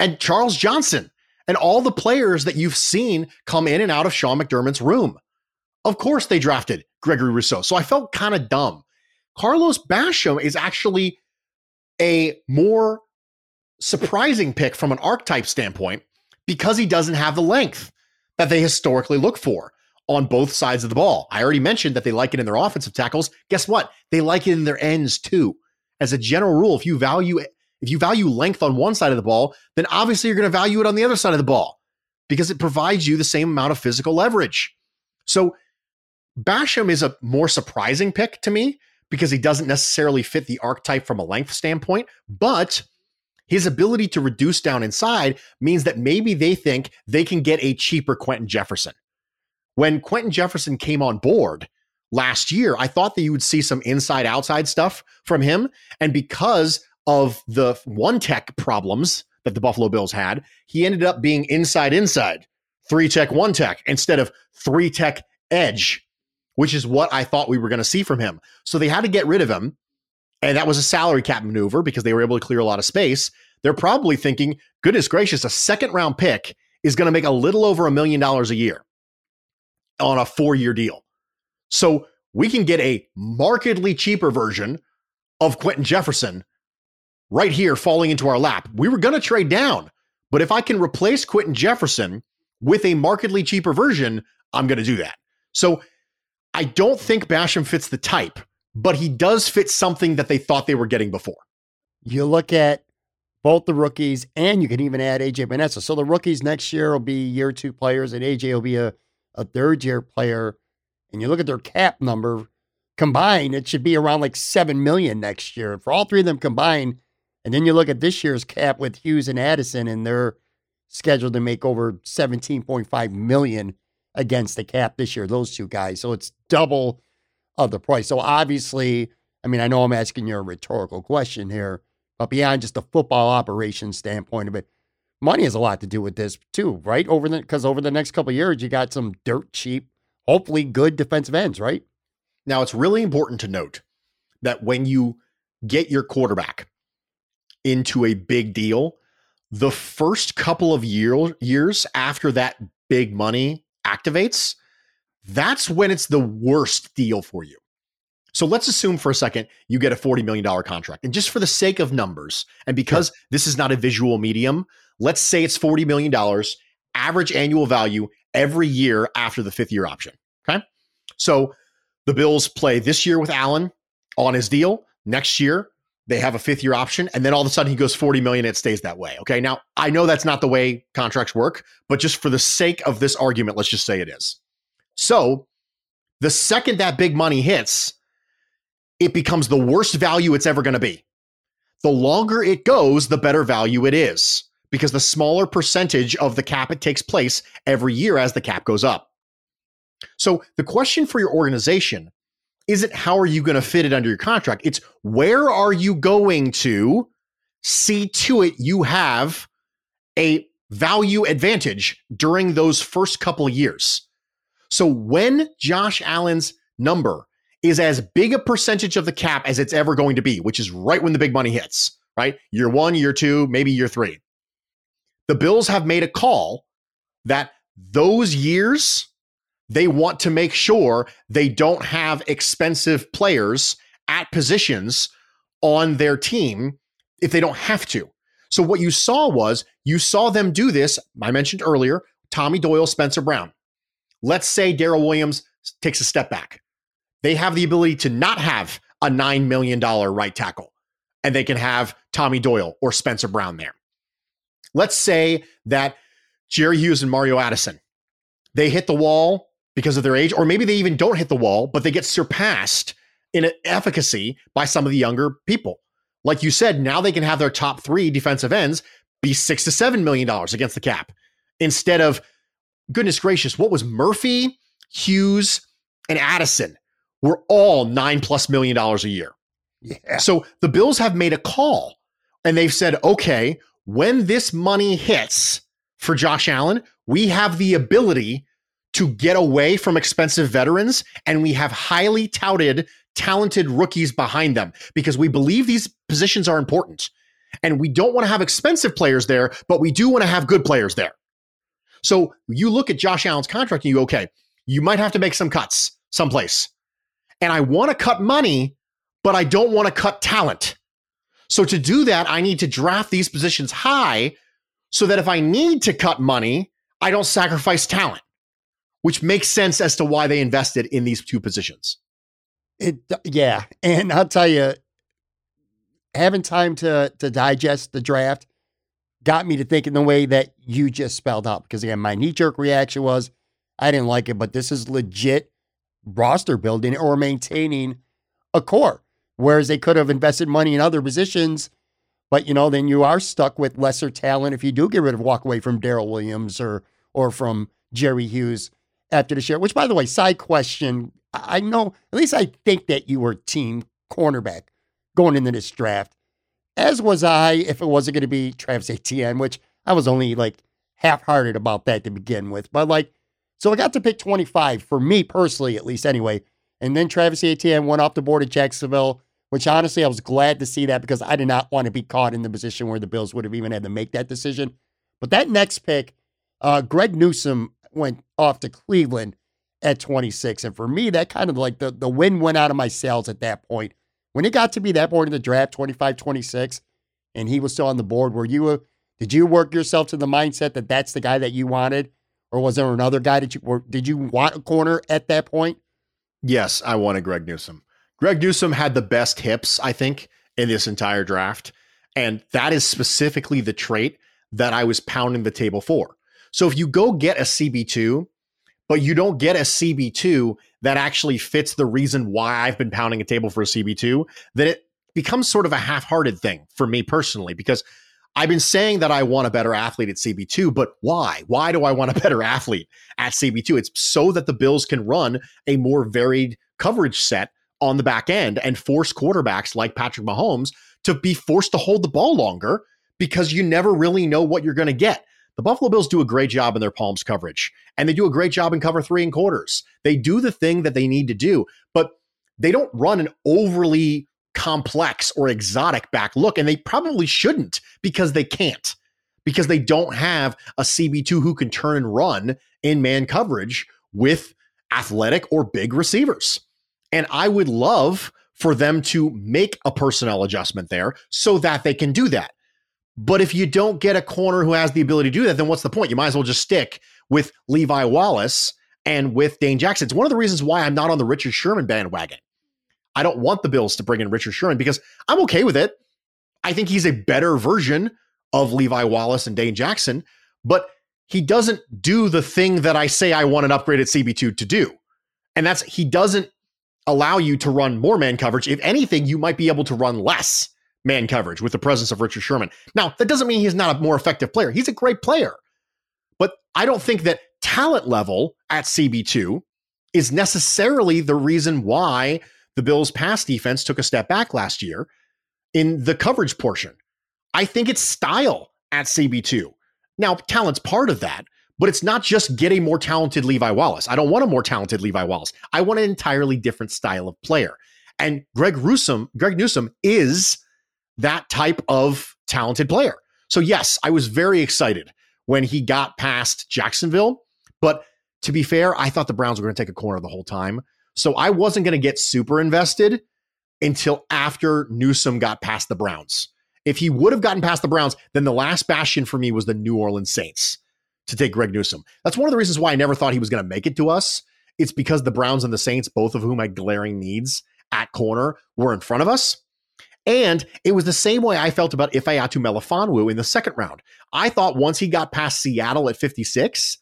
and Charles Johnson and all the players that you've seen come in and out of Sean McDermott's room. Of course, they drafted Gregory Rousseau. So I felt kind of dumb. Carlos Basham is actually a more surprising pick from an archetype standpoint because he doesn't have the length that they historically look for on both sides of the ball. I already mentioned that they like it in their offensive tackles. Guess what? They like it in their ends too. As a general rule, if you value if you value length on one side of the ball, then obviously you're going to value it on the other side of the ball because it provides you the same amount of physical leverage. So Basham is a more surprising pick to me because he doesn't necessarily fit the archetype from a length standpoint, but his ability to reduce down inside means that maybe they think they can get a cheaper Quinton Jefferson. When Quinton Jefferson came on board last year, I thought that you would see some inside outside stuff from him. And because of the one tech problems that the Buffalo Bills had, he ended up being inside inside, three tech, one tech, instead of three tech edge, which is what I thought we were going to see from him. So they had to get rid of him. And that was a salary cap maneuver because they were able to clear a lot of space. They're probably thinking, goodness gracious, a second round pick is going to make a little over a million dollars a year on a four year deal. So we can get a markedly cheaper version of Quinton Jefferson right here falling into our lap. We were going to trade down, but if I can replace Quinton Jefferson with a markedly cheaper version, I'm going to do that. So I don't think Basham fits the type but he does fit something that they thought they were getting before. You look at both the rookies, and you can even add AJ Epenesa. So the rookies next year will be year two players, and AJ will be a, a third year player. And you look at their cap number combined, it should be around like seven million next year for all three of them combined. And then you look at this year's cap with Hughes and Addison, and they're scheduled to make over 17.5 million against the cap this year, those two guys. So it's double of the price. So obviously, I mean, I know I'm asking you a rhetorical question here, but beyond just the football operation standpoint of it, money has a lot to do with this too, right? Over the because over the next couple years, you got some dirt cheap, hopefully good defensive ends, right? Now it's really important to note that when you get your quarterback into a big deal, the first couple of year, years after that big money activates, that's when it's the worst deal for you. So let's assume for a second you get a $40 million contract. And just for the sake of numbers, and because sure. this is not a visual medium, let's say it's $40 million, average annual value every year after the fifth year option. Okay. So the Bills play this year with Allen on his deal. Next year, they have a fifth year option. And then all of a sudden he goes 40 million. It stays that way. Okay. Now, I know that's not the way contracts work, but just for the sake of this argument, let's just say it is. So the second that big money hits, it becomes the worst value it's ever going to be. The longer it goes, the better value it is because the smaller percentage of the cap it takes place every year as the cap goes up. So the question for your organization isn't how are you going to fit it under your contract? It's where are you going to see to it you have a value advantage during those first couple years. So when Josh Allen's number is as big a percentage of the cap as it's ever going to be, which is right when the big money hits, right? Year one, year two, maybe year three. The Bills have made a call that those years, they want to make sure they don't have expensive players at positions on their team if they don't have to. So what you saw was you saw them do this. I mentioned earlier Tommy Doyle, Spencer Brown. Let's say Daryl Williams takes a step back. They have the ability to not have a $9 million right tackle, and they can have Tommy Doyle or Spencer Brown there. Let's say that Jerry Hughes and Mario Addison, they hit the wall because of their age, or maybe they even don't hit the wall, but they get surpassed in efficacy by some of the younger people. Like you said, now they can have their top three defensive ends be six to seven million dollars against the cap instead of goodness gracious, what was Murphy, Hughes, and Addison were all nine plus million dollars a year. Yeah. So the Bills have made a call and they've said, okay, when this money hits for Josh Allen, we have the ability to get away from expensive veterans and we have highly touted, talented rookies behind them because we believe these positions are important. And we don't want to have expensive players there, but we do want to have good players there. So you look at Josh Allen's contract and you go, okay, you might have to make some cuts someplace. And I want to cut money, but I don't want to cut talent. So to do that, I need to draft these positions high so that if I need to cut money, I don't sacrifice talent, which makes sense as to why they invested in these two positions. It yeah, and I'll tell you, having time to to digest the draft got me to think in the way that you just spelled out. Because again, my knee jerk reaction was I didn't like it, but this is legit roster building or maintaining a core. Whereas they could have invested money in other positions, but you know, then you are stuck with lesser talent if you do get rid of walk away from Daryl Williams or or from Jerry Hughes after the share. Which, by the way, side question: I know at least I think that you were team cornerback going into this draft, as was I. If it wasn't going to be Travis Etienne, which I was only like half-hearted about that to begin with, but like, so I got to pick 25 for me personally, at least anyway. And then Travis Etienne went off the board at Jacksonville which honestly I was glad to see that because I did not want to be caught in the position where the Bills would have even had to make that decision. But that next pick, uh, Greg Newsome went off to Cleveland at 26. And for me, that kind of like the, the wind went out of my sails at that point. When it got to be that point in the draft, 25 26, and he was still on the board, were you, uh, did you work yourself to the mindset that that's the guy that you wanted? Or was there another guy that you were, did you want a corner at that point? Yes, I wanted Greg Newsome. Greg Newsome had the best hips, I think, in this entire draft. And that is specifically the trait that I was pounding the table for. So if you go get a CB2, but you don't get a CB2 that actually fits the reason why I've been pounding a table for a CB2, then it becomes sort of a half hearted thing for me personally, because I've been saying that I want a better athlete at CB2, but why? Why do I want a better athlete at CB2? It's so that the Bills can run a more varied coverage set on the back end and force quarterbacks like Patrick Mahomes to be forced to hold the ball longer because you never really know what you're going to get. The Buffalo Bills do a great job in their palms coverage, and they do a great job in cover three and quarters. They do the thing that they need to do, but they don't run an overly complex or exotic back look, and they probably shouldn't because they can't, because they don't have a CB2 who can turn and run in man coverage with athletic or big receivers. And I would love for them to make a personnel adjustment there so that they can do that. But if you don't get a corner who has the ability to do that, then what's the point? You might as well just stick with Levi Wallace and with Dane Jackson. It's one of the reasons why I'm not on the Richard Sherman bandwagon. I don't want the Bills to bring in Richard Sherman because I'm okay with it. I think he's a better version of Levi Wallace and Dane Jackson, but he doesn't do the thing that I say I want an upgraded CB2 to do. And that's he doesn't allow you to run more man coverage. If anything, you might be able to run less man coverage with the presence of Richard Sherman. Now, that doesn't mean he's not a more effective player. He's a great player. But I don't think that talent level at CB2 is necessarily the reason why the Bills' pass defense took a step back last year in the coverage portion. I think it's style at CB2. Now, talent's part of that, but it's not just get a more talented Levi Wallace. I don't want a more talented Levi Wallace. I want an entirely different style of player. And Greg Newsome, Greg Newsome is that type of talented player. So yes, I was very excited when he got past Jacksonville, but to be fair, I thought the Browns were going to take a corner the whole time. So I wasn't going to get super invested until after Newsome got past the Browns. If he would have gotten past the Browns, then the last bastion for me was the New Orleans Saints to take Greg Newsome. That's one of the reasons why I never thought he was going to make it to us. It's because the Browns and the Saints, both of whom had glaring needs at corner, were in front of us. And it was the same way I felt about Ifeatu Melifonwu in the second round. I thought once he got past Seattle at 56,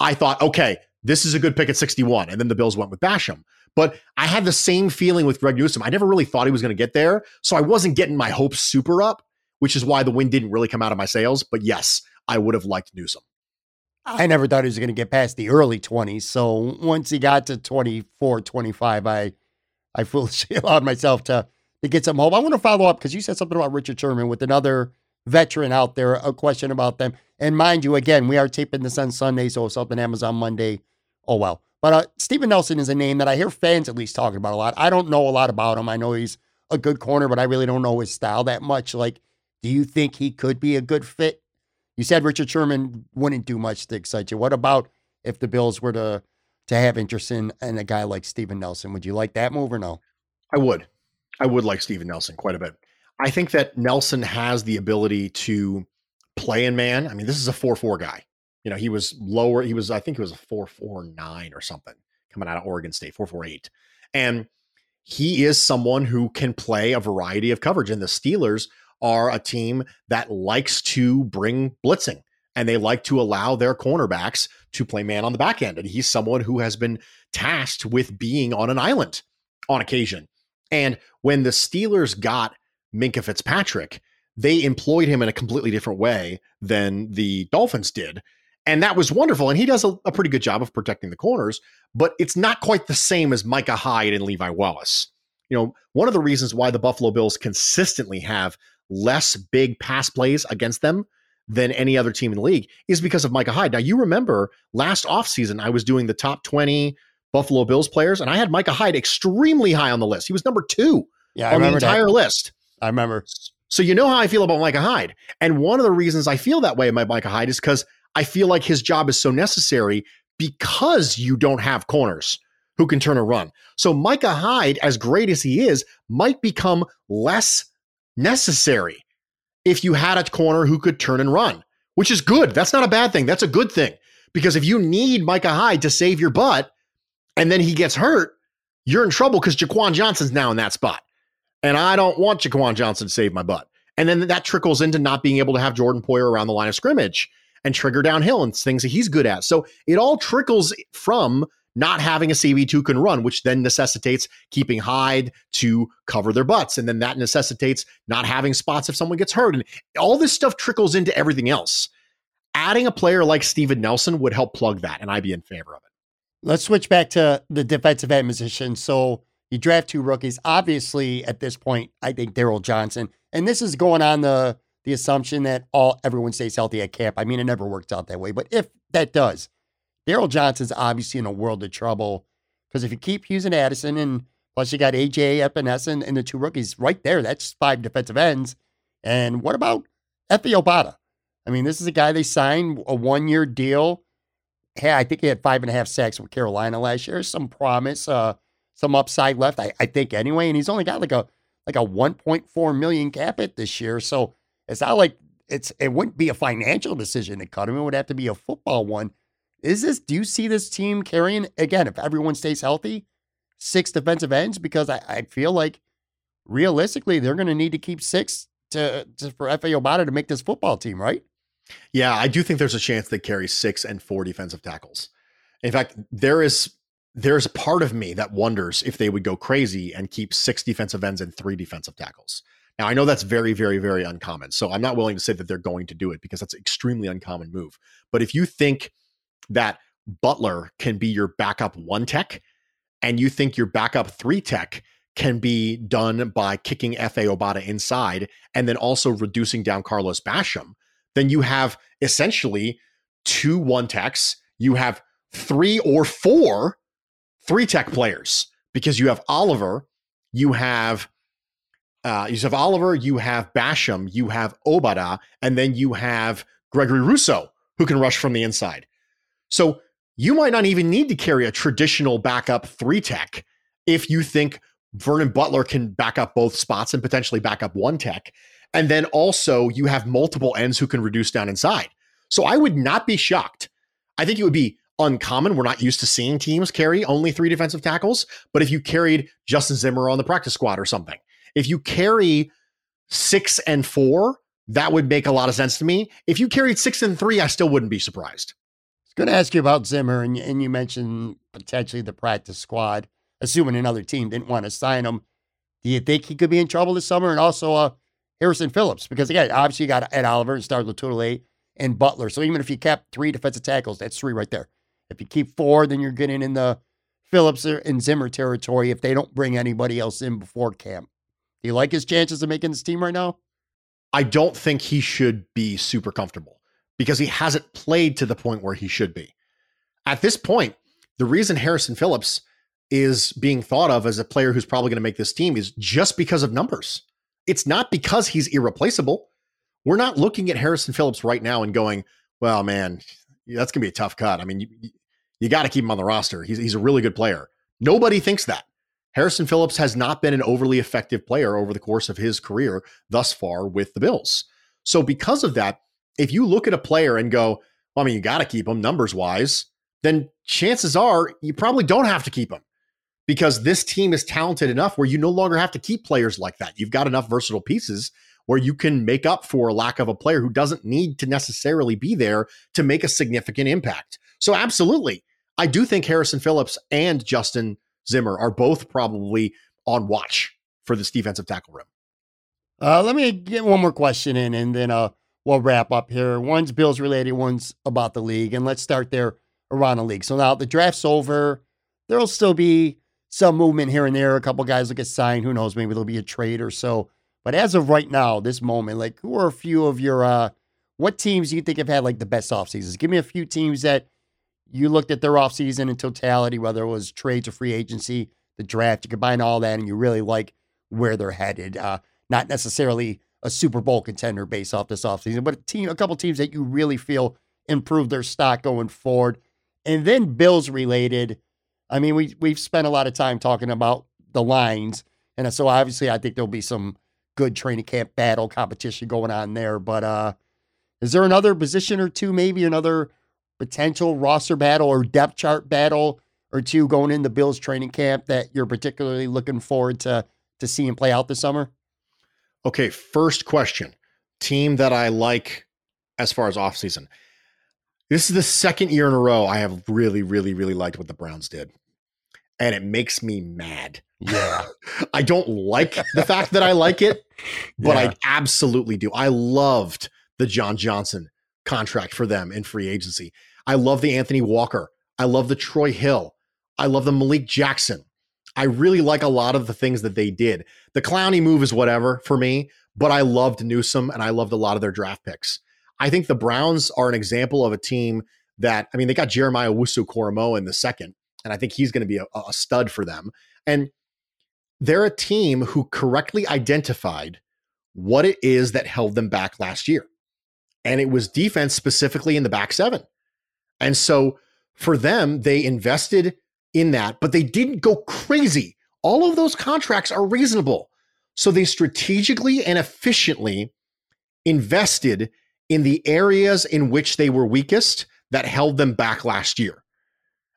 I thought, okay, this is a good pick at 61. And then the Bills went with Basham. But I had the same feeling with Greg Newsome. I never really thought he was going to get there. So I wasn't getting my hopes super up, which is why the win didn't really come out of my sails. But yes, I would have liked Newsome. I never thought he was going to get past the early 20s. So once he got to 24, 25, I I foolishly allowed myself to to get some hope. I want to follow up because you said something about Richard Sherman with another veteran out there, a question about them. And mind you, again, we are taping this on Sunday, so something happens on Monday, oh well. But uh, Steven Nelson is a name that I hear fans at least talking about a lot. I don't know a lot about him. I know he's a good corner, but I really don't know his style that much. Like, do you think he could be a good fit? You said Richard Sherman wouldn't do much to excite you. What about if the Bills were to to have interest in, in a guy like Steven Nelson? Would you like that move or no? I would. I would like Steven Nelson quite a bit. I think that Nelson has the ability to play in man. I mean, this is a 4 4 guy. You know, he was lower. He was, I think he was a 4 4 9 or something coming out of Oregon State, 4 4 8. And he is someone who can play a variety of coverage. And the Steelers are a team that likes to bring blitzing and they like to allow their cornerbacks to play man on the back end. And he's someone who has been tasked with being on an island on occasion. And when the Steelers got Minkah Fitzpatrick, they employed him in a completely different way than the Dolphins did. And that was wonderful. And he does a, a, pretty good job of protecting the corners, but it's not quite the same as Micah Hyde and Levi Wallace. You know, one of the reasons why the Buffalo Bills consistently have less big pass plays against them than any other team in the league is because of Micah Hyde. Now, you remember last offseason, I was doing the top 20 Buffalo Bills players, and I had Micah Hyde extremely high on the list. He was number two yeah, on the entire that. list. I remember. So you know how I feel about Micah Hyde. And one of the reasons I feel that way about Micah Hyde is because I feel like his job is so necessary because you don't have corners who can turn a run. So Micah Hyde, as great as he is, might become less necessary if you had a corner who could turn and run, which is good. That's not a bad thing. That's a good thing. Because if you need Micah Hyde to save your butt and then he gets hurt, you're in trouble because Jaquan Johnson's now in that spot. And I don't want Jaquan Johnson to save my butt. And then that trickles into not being able to have Jordan Poyer around the line of scrimmage and trigger downhill and things that he's good at. So it all trickles from not having a CB2 can run, which then necessitates keeping Hyde to cover their butts. And then that necessitates not having spots if someone gets hurt. And all this stuff trickles into everything else. Adding a player like Steven Nelson would help plug that, and I'd be in favor of it. Let's switch back to the defensive end position. So you draft two rookies. Obviously, at this point, I think Darryl Johnson, and this is going on the the assumption that all everyone stays healthy at camp. I mean, it never works out that way, but if that does, Darryl Johnson's obviously in a world of trouble because if you keep using Addison and plus you got AJ Epenesa and the two rookies right there, that's five defensive ends. And what about Efe Obada? I mean, this is a guy they signed a one year deal. I think he had five and a half sacks with Carolina last year. Some promise, uh, some upside left, I, I think anyway. And he's only got like a like a 1.4 million cap it this year. So it's not like it's it wouldn't be a financial decision to cut him. It would have to be a football one. Is this, do you see this team carrying, again, if everyone stays healthy, six defensive ends? Because I, I feel like realistically, they're going to need to keep six to, to for Efe Obada to make this football team, right? Yeah, I do think there's a chance they carry six and four defensive tackles. In fact, there is there's a part of me that wonders if they would go crazy and keep six defensive ends and three defensive tackles. Now, I know that's very, very, very uncommon. So I'm not willing to say that they're going to do it because that's an extremely uncommon move. But if you think that Butler can be your backup one tech, and you think your backup three tech can be done by kicking Efe Obada inside and then also reducing down Carlos Basham, then you have essentially two one techs. You have three or four three tech players because you have Oliver, you have uh, you have Oliver, you have Basham, you have Obada, and then you have Gregory Rousseau who can rush from the inside. So you might not even need to carry a traditional backup three tech if you think Vernon Butler can back up both spots and potentially back up one tech. And then also you have multiple ends who can reduce down inside. So I would not be shocked. I think it would be uncommon. We're not used to seeing teams carry only three defensive tackles. But if you carried Justin Zimmer on the practice squad or something, if you carry six and four, that would make a lot of sense to me. If you carried six and three, I still wouldn't be surprised I was going to ask you about Zimmer, and, and you mentioned potentially the practice squad, assuming another team didn't want to sign him. Do you think he could be in trouble this summer? And also uh, Harrison Phillips, because again, obviously you got Ed Oliver and Star Lotulelei and Butler. So even if you kept three defensive tackles, that's three right there. If you keep four, then you're getting in the Phillips and Zimmer territory if they don't bring anybody else in before camp. Do you like his chances of making this team right now? I don't think he should be super comfortable because he hasn't played to the point where he should be. At this point, the reason Harrison Phillips is being thought of as a player who's probably going to make this team is just because of numbers. It's not because he's irreplaceable. We're not looking at Harrison Phillips right now and going, well, man, that's going to be a tough cut. I mean, you, you got to keep him on the roster. He's, he's a really good player. Nobody thinks that. Harrison Phillips has not been an overly effective player over the course of his career thus far with the Bills. So, because of that, if you look at a player and go, well, I mean, you got to keep him numbers wise, then chances are you probably don't have to keep him because this team is talented enough where you no longer have to keep players like that. You've got enough versatile pieces where you can make up for lack of a player who doesn't need to necessarily be there to make a significant impact. So, absolutely, I do think Harrison Phillips and Justin Zimmer are both probably on watch for this defensive tackle room. Uh, let me get one more question in and then uh, we'll wrap up here. One's Bills related, one's about the league. And let's start there around the league. So now the draft's over. There'll still be some movement here and there. A couple guys will get sign. Who knows? Maybe there'll be a trade or so. But as of right now, this moment, like who are a few of your uh what teams you think have had like the best off seasons? Give me a few teams that you looked at their offseason in totality, whether it was trades or free agency, the draft, you combine all that and you really like where they're headed. Uh, not necessarily a Super Bowl contender based off this offseason, but a team, a couple teams that you really feel improve their stock going forward. And then Bills related. I mean, we we've spent a lot of time talking about the lines. And so obviously I think there'll be some good training camp battle competition going on there. But uh is there another position or two, maybe another potential roster battle or depth chart battle or two going in the Bills training camp that you're particularly looking forward to to seeing play out this summer? Okay, first question. Team that I like as far as offseason. This is the second year in a row I have really, really, really liked what the Browns did. And it makes me mad. Yeah. I don't like the fact that I like it, but yeah. I absolutely do. I loved the John Johnson contract for them in free agency. I love the Anthony Walker. I love the Troy Hill. I love the Malik Jackson. I really like a lot of the things that they did. The Clowney move is whatever for me, but I loved Newsome and I loved a lot of their draft picks. I think the Browns are an example of a team that, I mean, they got Jeremiah Owusu-Koramoah in the second, and I think he's going to be a, a stud for them. And they're a team who correctly identified what it is that held them back last year and it was defense specifically in the back seven. And so for them, they invested in that, but they didn't go crazy. All of those contracts are reasonable. So they strategically and efficiently invested in the areas in which they were weakest that held them back last year.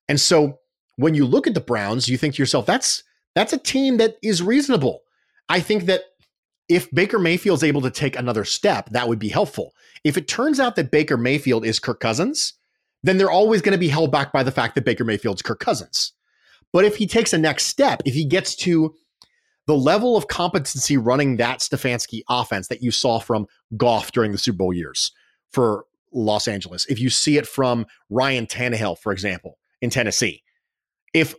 And so when you look at the Browns, you think to yourself, that's that's a team that is reasonable. I think that if Baker Mayfield's able to take another step, that would be helpful. If it turns out that Baker Mayfield is Kirk Cousins, then they're always going to be held back by the fact that Baker Mayfield's Kirk Cousins. But if he takes a next step, if he gets to the level of competency running that Stefanski offense that you saw from Goff during the Super Bowl years for Los Angeles, if you see it from Ryan Tannehill, for example, in Tennessee, if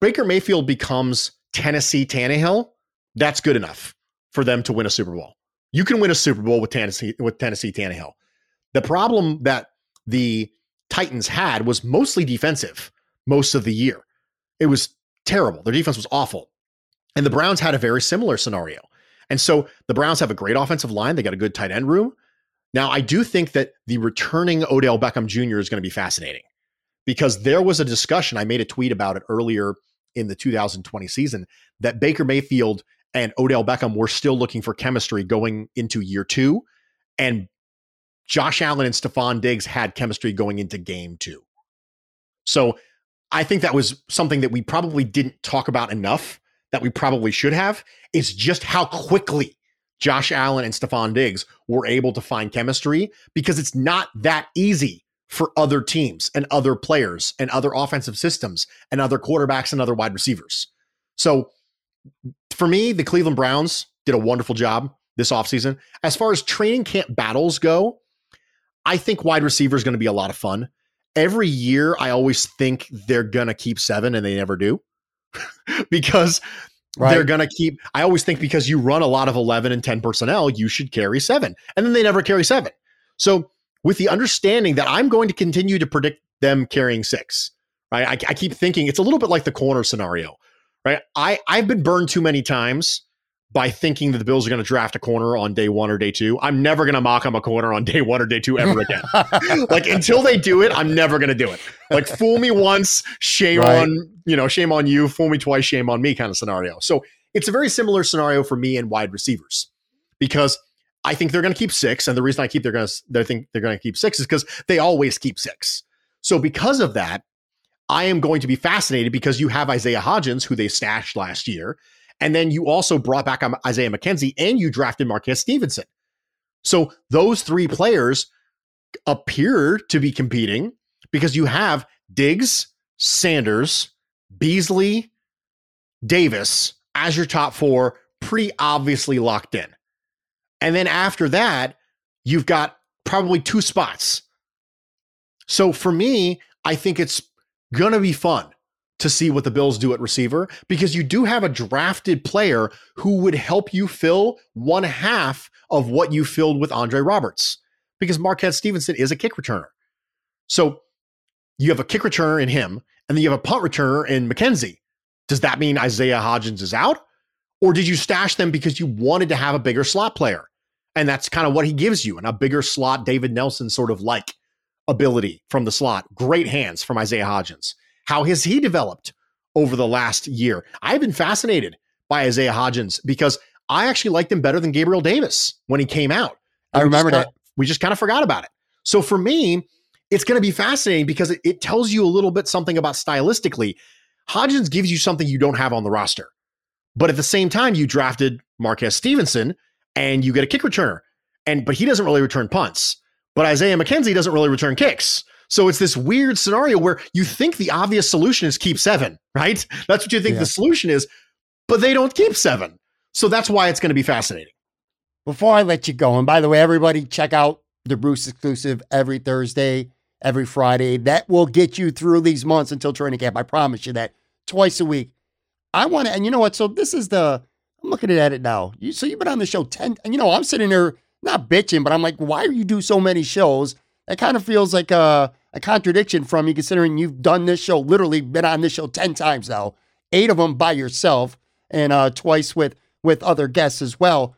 Baker Mayfield becomes Tennessee Tannehill, that's good enough for them to win a Super Bowl. You can win a Super Bowl with Tennessee with Tennessee Tannehill. The problem that the Titans had was mostly defensive most of the year. It was terrible. Their defense was awful. And the Browns had a very similar scenario. And so the Browns have a great offensive line. They got a good tight end room. Now, I do think that the returning Odell Beckham Jr. is going to be fascinating because there was a discussion. I made a tweet about it earlier in the 2020 season that Baker Mayfield and Odell Beckham were still looking for chemistry going into year two. And Josh Allen and Stefon Diggs had chemistry going into game two. So I think that was something that we probably didn't talk about enough that we probably should have is just how quickly Josh Allen and Stefon Diggs were able to find chemistry because it's not that easy for other teams and other players and other offensive systems and other quarterbacks and other wide receivers. So for me, the Cleveland Browns did a wonderful job this offseason. As far as training camp battles go, I think wide receiver is going to be a lot of fun. Every year, I always think they're going to keep seven, and they never do because right. they're going to keep. I always think because you run a lot of 11 and 10 personnel, you should carry seven. And then they never carry seven. So, with the understanding that I'm going to continue to predict them carrying six, right? I, I keep thinking it's a little bit like the corner scenario, right? I, I've been burned too many times by thinking that the Bills are going to draft a corner on day one or day two. I'm never going to mock them a corner on day one or day two ever again. like until they do it, I'm never going to do it. Like fool me once, shame right. on you know, shame on you. Fool me twice, shame on me kind of scenario. So it's a very similar scenario for me and wide receivers because I think they're going to keep six, and the reason I keep they're going to they think they're going to keep six is because they always keep six. So because of that, I am going to be fascinated because you have Isaiah Hodgins, who they stashed last year, and then you also brought back um, Isaiah McKenzie and you drafted Marquez Stevenson. So those three players appear to be competing because you have Diggs, Sanders, Beasley, Davis as your top four, pretty obviously locked in. And then after that, you've got probably two spots. So for me, I think it's going to be fun to see what the Bills do at receiver because you do have a drafted player who would help you fill one half of what you filled with Andre Roberts because Marquez Stevenson is a kick returner. So you have a kick returner in him, and then you have a punt returner in McKenzie. Does that mean Isaiah Hodgins is out? Or did you stash them because you wanted to have a bigger slot player? And that's kind of what he gives you and a bigger slot, David Nelson sort of like ability from the slot. Great hands from Isaiah Hodgins. How has he developed over the last year? I've been fascinated by Isaiah Hodgins because I actually liked him better than Gabriel Davis when he came out. I remember that. we just kind of forgot about it. So for me, it's going to be fascinating because it, it tells you a little bit something about stylistically. Hodgins gives you something you don't have on the roster. But at the same time, you drafted Marquez Stevenson and you get a kick returner. And but he doesn't really return punts. But Isaiah McKenzie doesn't really return kicks. So it's this weird scenario where you think the obvious solution is keep seven, right? That's what you think yeah. the solution is, but they don't keep seven. So that's why it's going to be fascinating. Before I let you go, and by the way, everybody check out the Bruce exclusive every Thursday, every Friday. That will get you through these months until training camp. I promise you that twice a week. I want to, and you know what? So this is the, I'm looking at it now. You, so you've been on the show 10, and you know, I'm sitting there not bitching, but I'm like, why do you do so many shows? It kind of feels like a, a contradiction from you considering you've done this show, literally been on this show 10 times now, eight of them by yourself and uh, twice with, with other guests as well.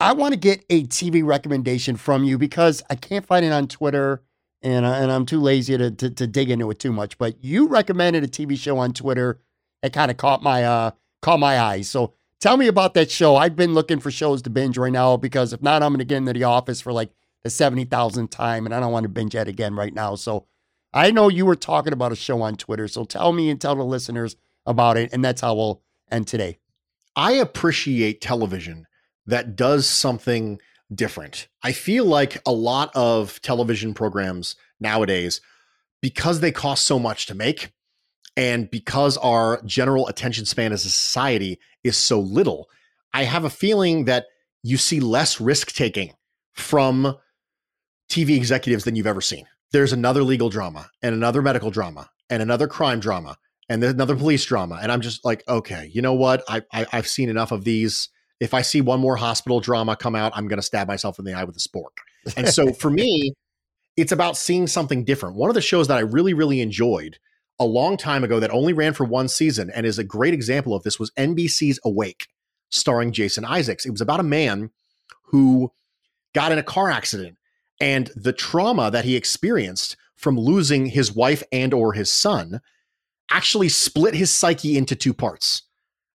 I want to get a TV recommendation from you because I can't find it on Twitter and, uh, and I'm too lazy to, to, to, dig into it too much. But you recommended a TV show on Twitter that kind of caught my, uh, caught my eyes. So tell me about that show. I've been looking for shows to binge right now because if not, I'm going to get into the office for like the 70,000th time, and I don't want to binge it again right now. So I know you were talking about a show on Twitter. So tell me and tell the listeners about it. And that's how we'll end today. I appreciate television that does something different. I feel like a lot of television programs nowadays, because they cost so much to make, and because our general attention span as a society is so little, I have a feeling that you see less risk taking from TV executives than you've ever seen. There's another legal drama and another medical drama and another crime drama and another police drama. And I'm just like, okay, you know what? I, I have seen enough of these. If I see one more hospital drama come out, I'm going to stab myself in the eye with a spork. And so for me, it's about seeing something different. One of the shows that I really, really enjoyed a long time ago that only ran for one season and is a great example of this was NBC's Awake, starring Jason Isaacs. It was about a man who got in a car accident and the trauma that he experienced from losing his wife and or his son actually split his psyche into two parts.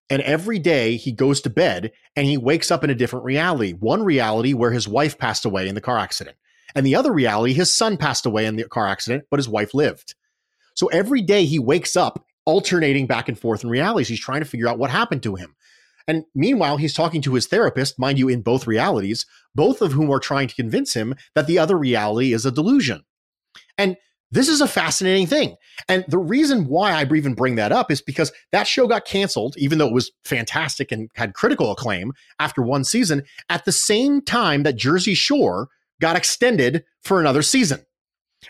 And every day he goes to bed and he wakes up in a different reality. One reality where his wife passed away in the car accident and the other reality his son passed away in the car accident but his wife lived. So every day he wakes up alternating back and forth in realities. He's trying to figure out what happened to him and meanwhile, he's talking to his therapist, mind you, in both realities, both of whom are trying to convince him that the other reality is a delusion. And this is a fascinating thing. And the reason why I even bring that up is because that show got canceled, even though it was fantastic and had critical acclaim after one season, at the same time that Jersey Shore got extended for another season.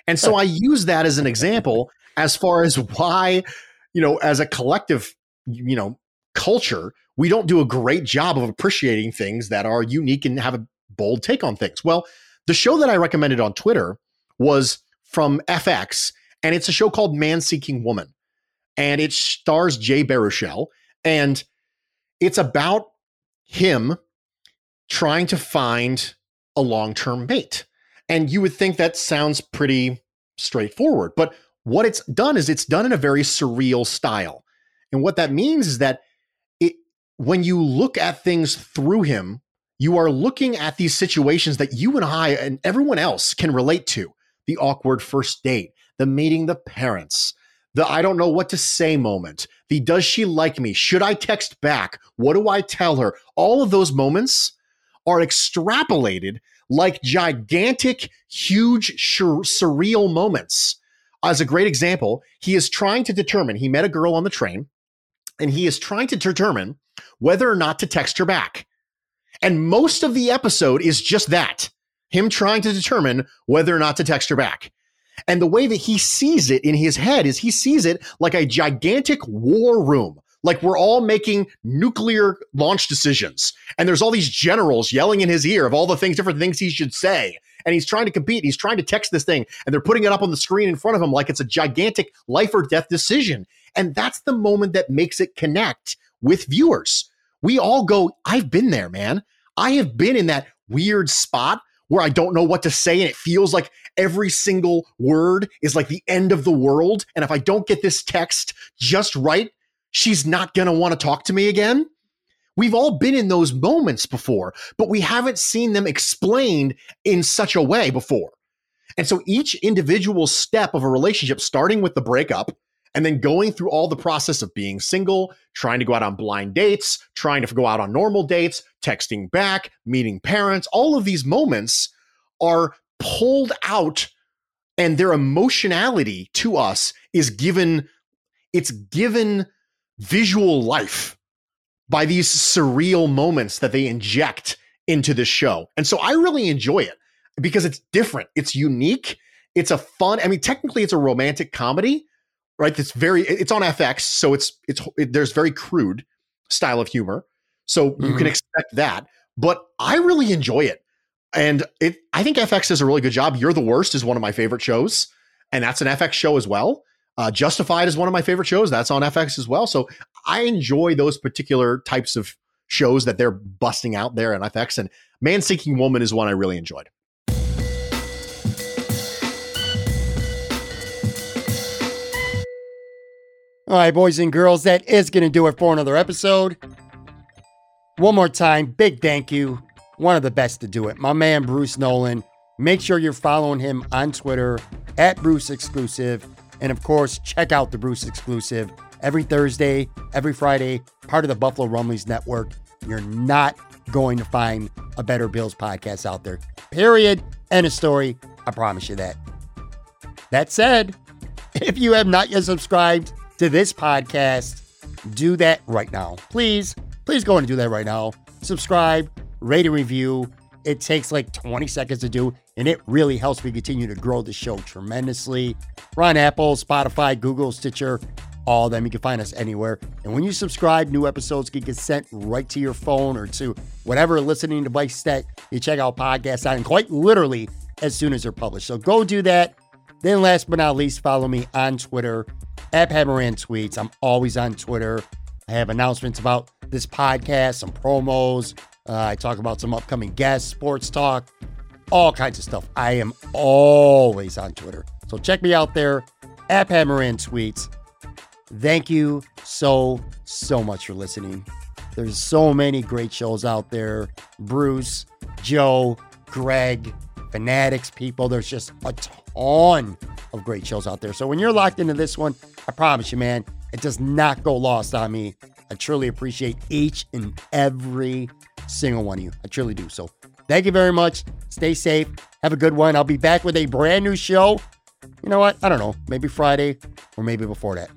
And so I use that as an example as far as why, you know, as a collective, you know, culture, we don't do a great job of appreciating things that are unique and have a bold take on things. Well, the show that I recommended on Twitter was from FX, and it's a show called Man Seeking Woman. And it stars Jay Baruchel, and it's about him trying to find a long term mate. And you would think that sounds pretty straightforward. But what it's done is it's done in a very surreal style. And what that means is that when you look at things through him, you are looking at these situations that you and I and everyone else can relate to the awkward first date, the meeting the parents, the I don't know what to say moment, the does she like me? Should I text back? What do I tell her? All of those moments are extrapolated like gigantic, huge, surreal moments. As a great example, he is trying to determine, he met a girl on the train, and he is trying to determine whether or not to text her back. And most of the episode is just that him trying to determine whether or not to text her back. And the way that he sees it in his head is he sees it like a gigantic war room like we're all making nuclear launch decisions. And there's all these generals yelling in his ear of all the things, different things he should say. And he's trying to compete. He's trying to text this thing, and they're putting it up on the screen in front of him like it's a gigantic life or death decision. And that's the moment that makes it connect with viewers. We all go, I've been there, man. I have been in that weird spot where I don't know what to say and it feels like every single word is like the end of the world. And if I don't get this text just right, she's not going to want to talk to me again. We've all been in those moments before, but we haven't seen them explained in such a way before. And so each individual step of a relationship, starting with the breakup and then going through all the process of being single, trying to go out on blind dates, trying to go out on normal dates, texting back, meeting parents, all of these moments are pulled out and their emotionality to us is given, it's given visual life by these surreal moments that they inject into the show. And so I really enjoy it because it's different, it's unique, it's a fun, I mean technically it's a romantic comedy, right? It's very it's on FX, so it's it's it, there's very crude style of humor. So mm-hmm. you can mm-hmm. expect that, but I really enjoy it. And it I think FX does a really good job. You're the Worst is one of my favorite shows, and that's an FX show as well. Uh, Justified is one of my favorite shows. That's on FX as well. So I enjoy those particular types of shows that they're busting out there on FX. And Man Seeking Woman is one I really enjoyed. All right, boys and girls, that is going to do it for another episode. One more time, big thank you. One of the best to do it. My man, Bruce Nolan. Make sure you're following him on Twitter at Bruce Exclusive. And of course, check out the Bruce exclusive every Thursday, every Friday, part of the Buffalo Rumblings Network. You're not going to find a better Bills podcast out there. Period. End of story. I promise you that. That said, if you have not yet subscribed to this podcast, do that right now. Please, please go and do that right now. Subscribe, rate and review. It takes like 20 seconds to do, and it really helps me continue to grow the show tremendously. We're on Apple, Spotify, Google, Stitcher, all of them. You can find us anywhere. And when you subscribe, new episodes can get sent right to your phone or to whatever listening device that you check out podcasts on, quite literally as soon as they're published. So go do that. Then, last but not least, follow me on Twitter at PMoran Tweets. I'm always on Twitter. I have announcements about this podcast, some promos, uh, I talk about some upcoming guests, sports talk, all kinds of stuff. I am always on Twitter. So check me out there at Pat Tweets. Thank you so, so much for listening. There's so many great shows out there. Bruce, Joe, Greg, Fanatics people. There's just a ton of great shows out there. So when you're locked into this one, I promise you, man, it does not go lost on me. I truly appreciate each and every single one of you. I truly do. So thank you very much. Stay safe. Have a good one. I'll be back with a brand new show. You know what? I don't know. Maybe Friday or maybe before that.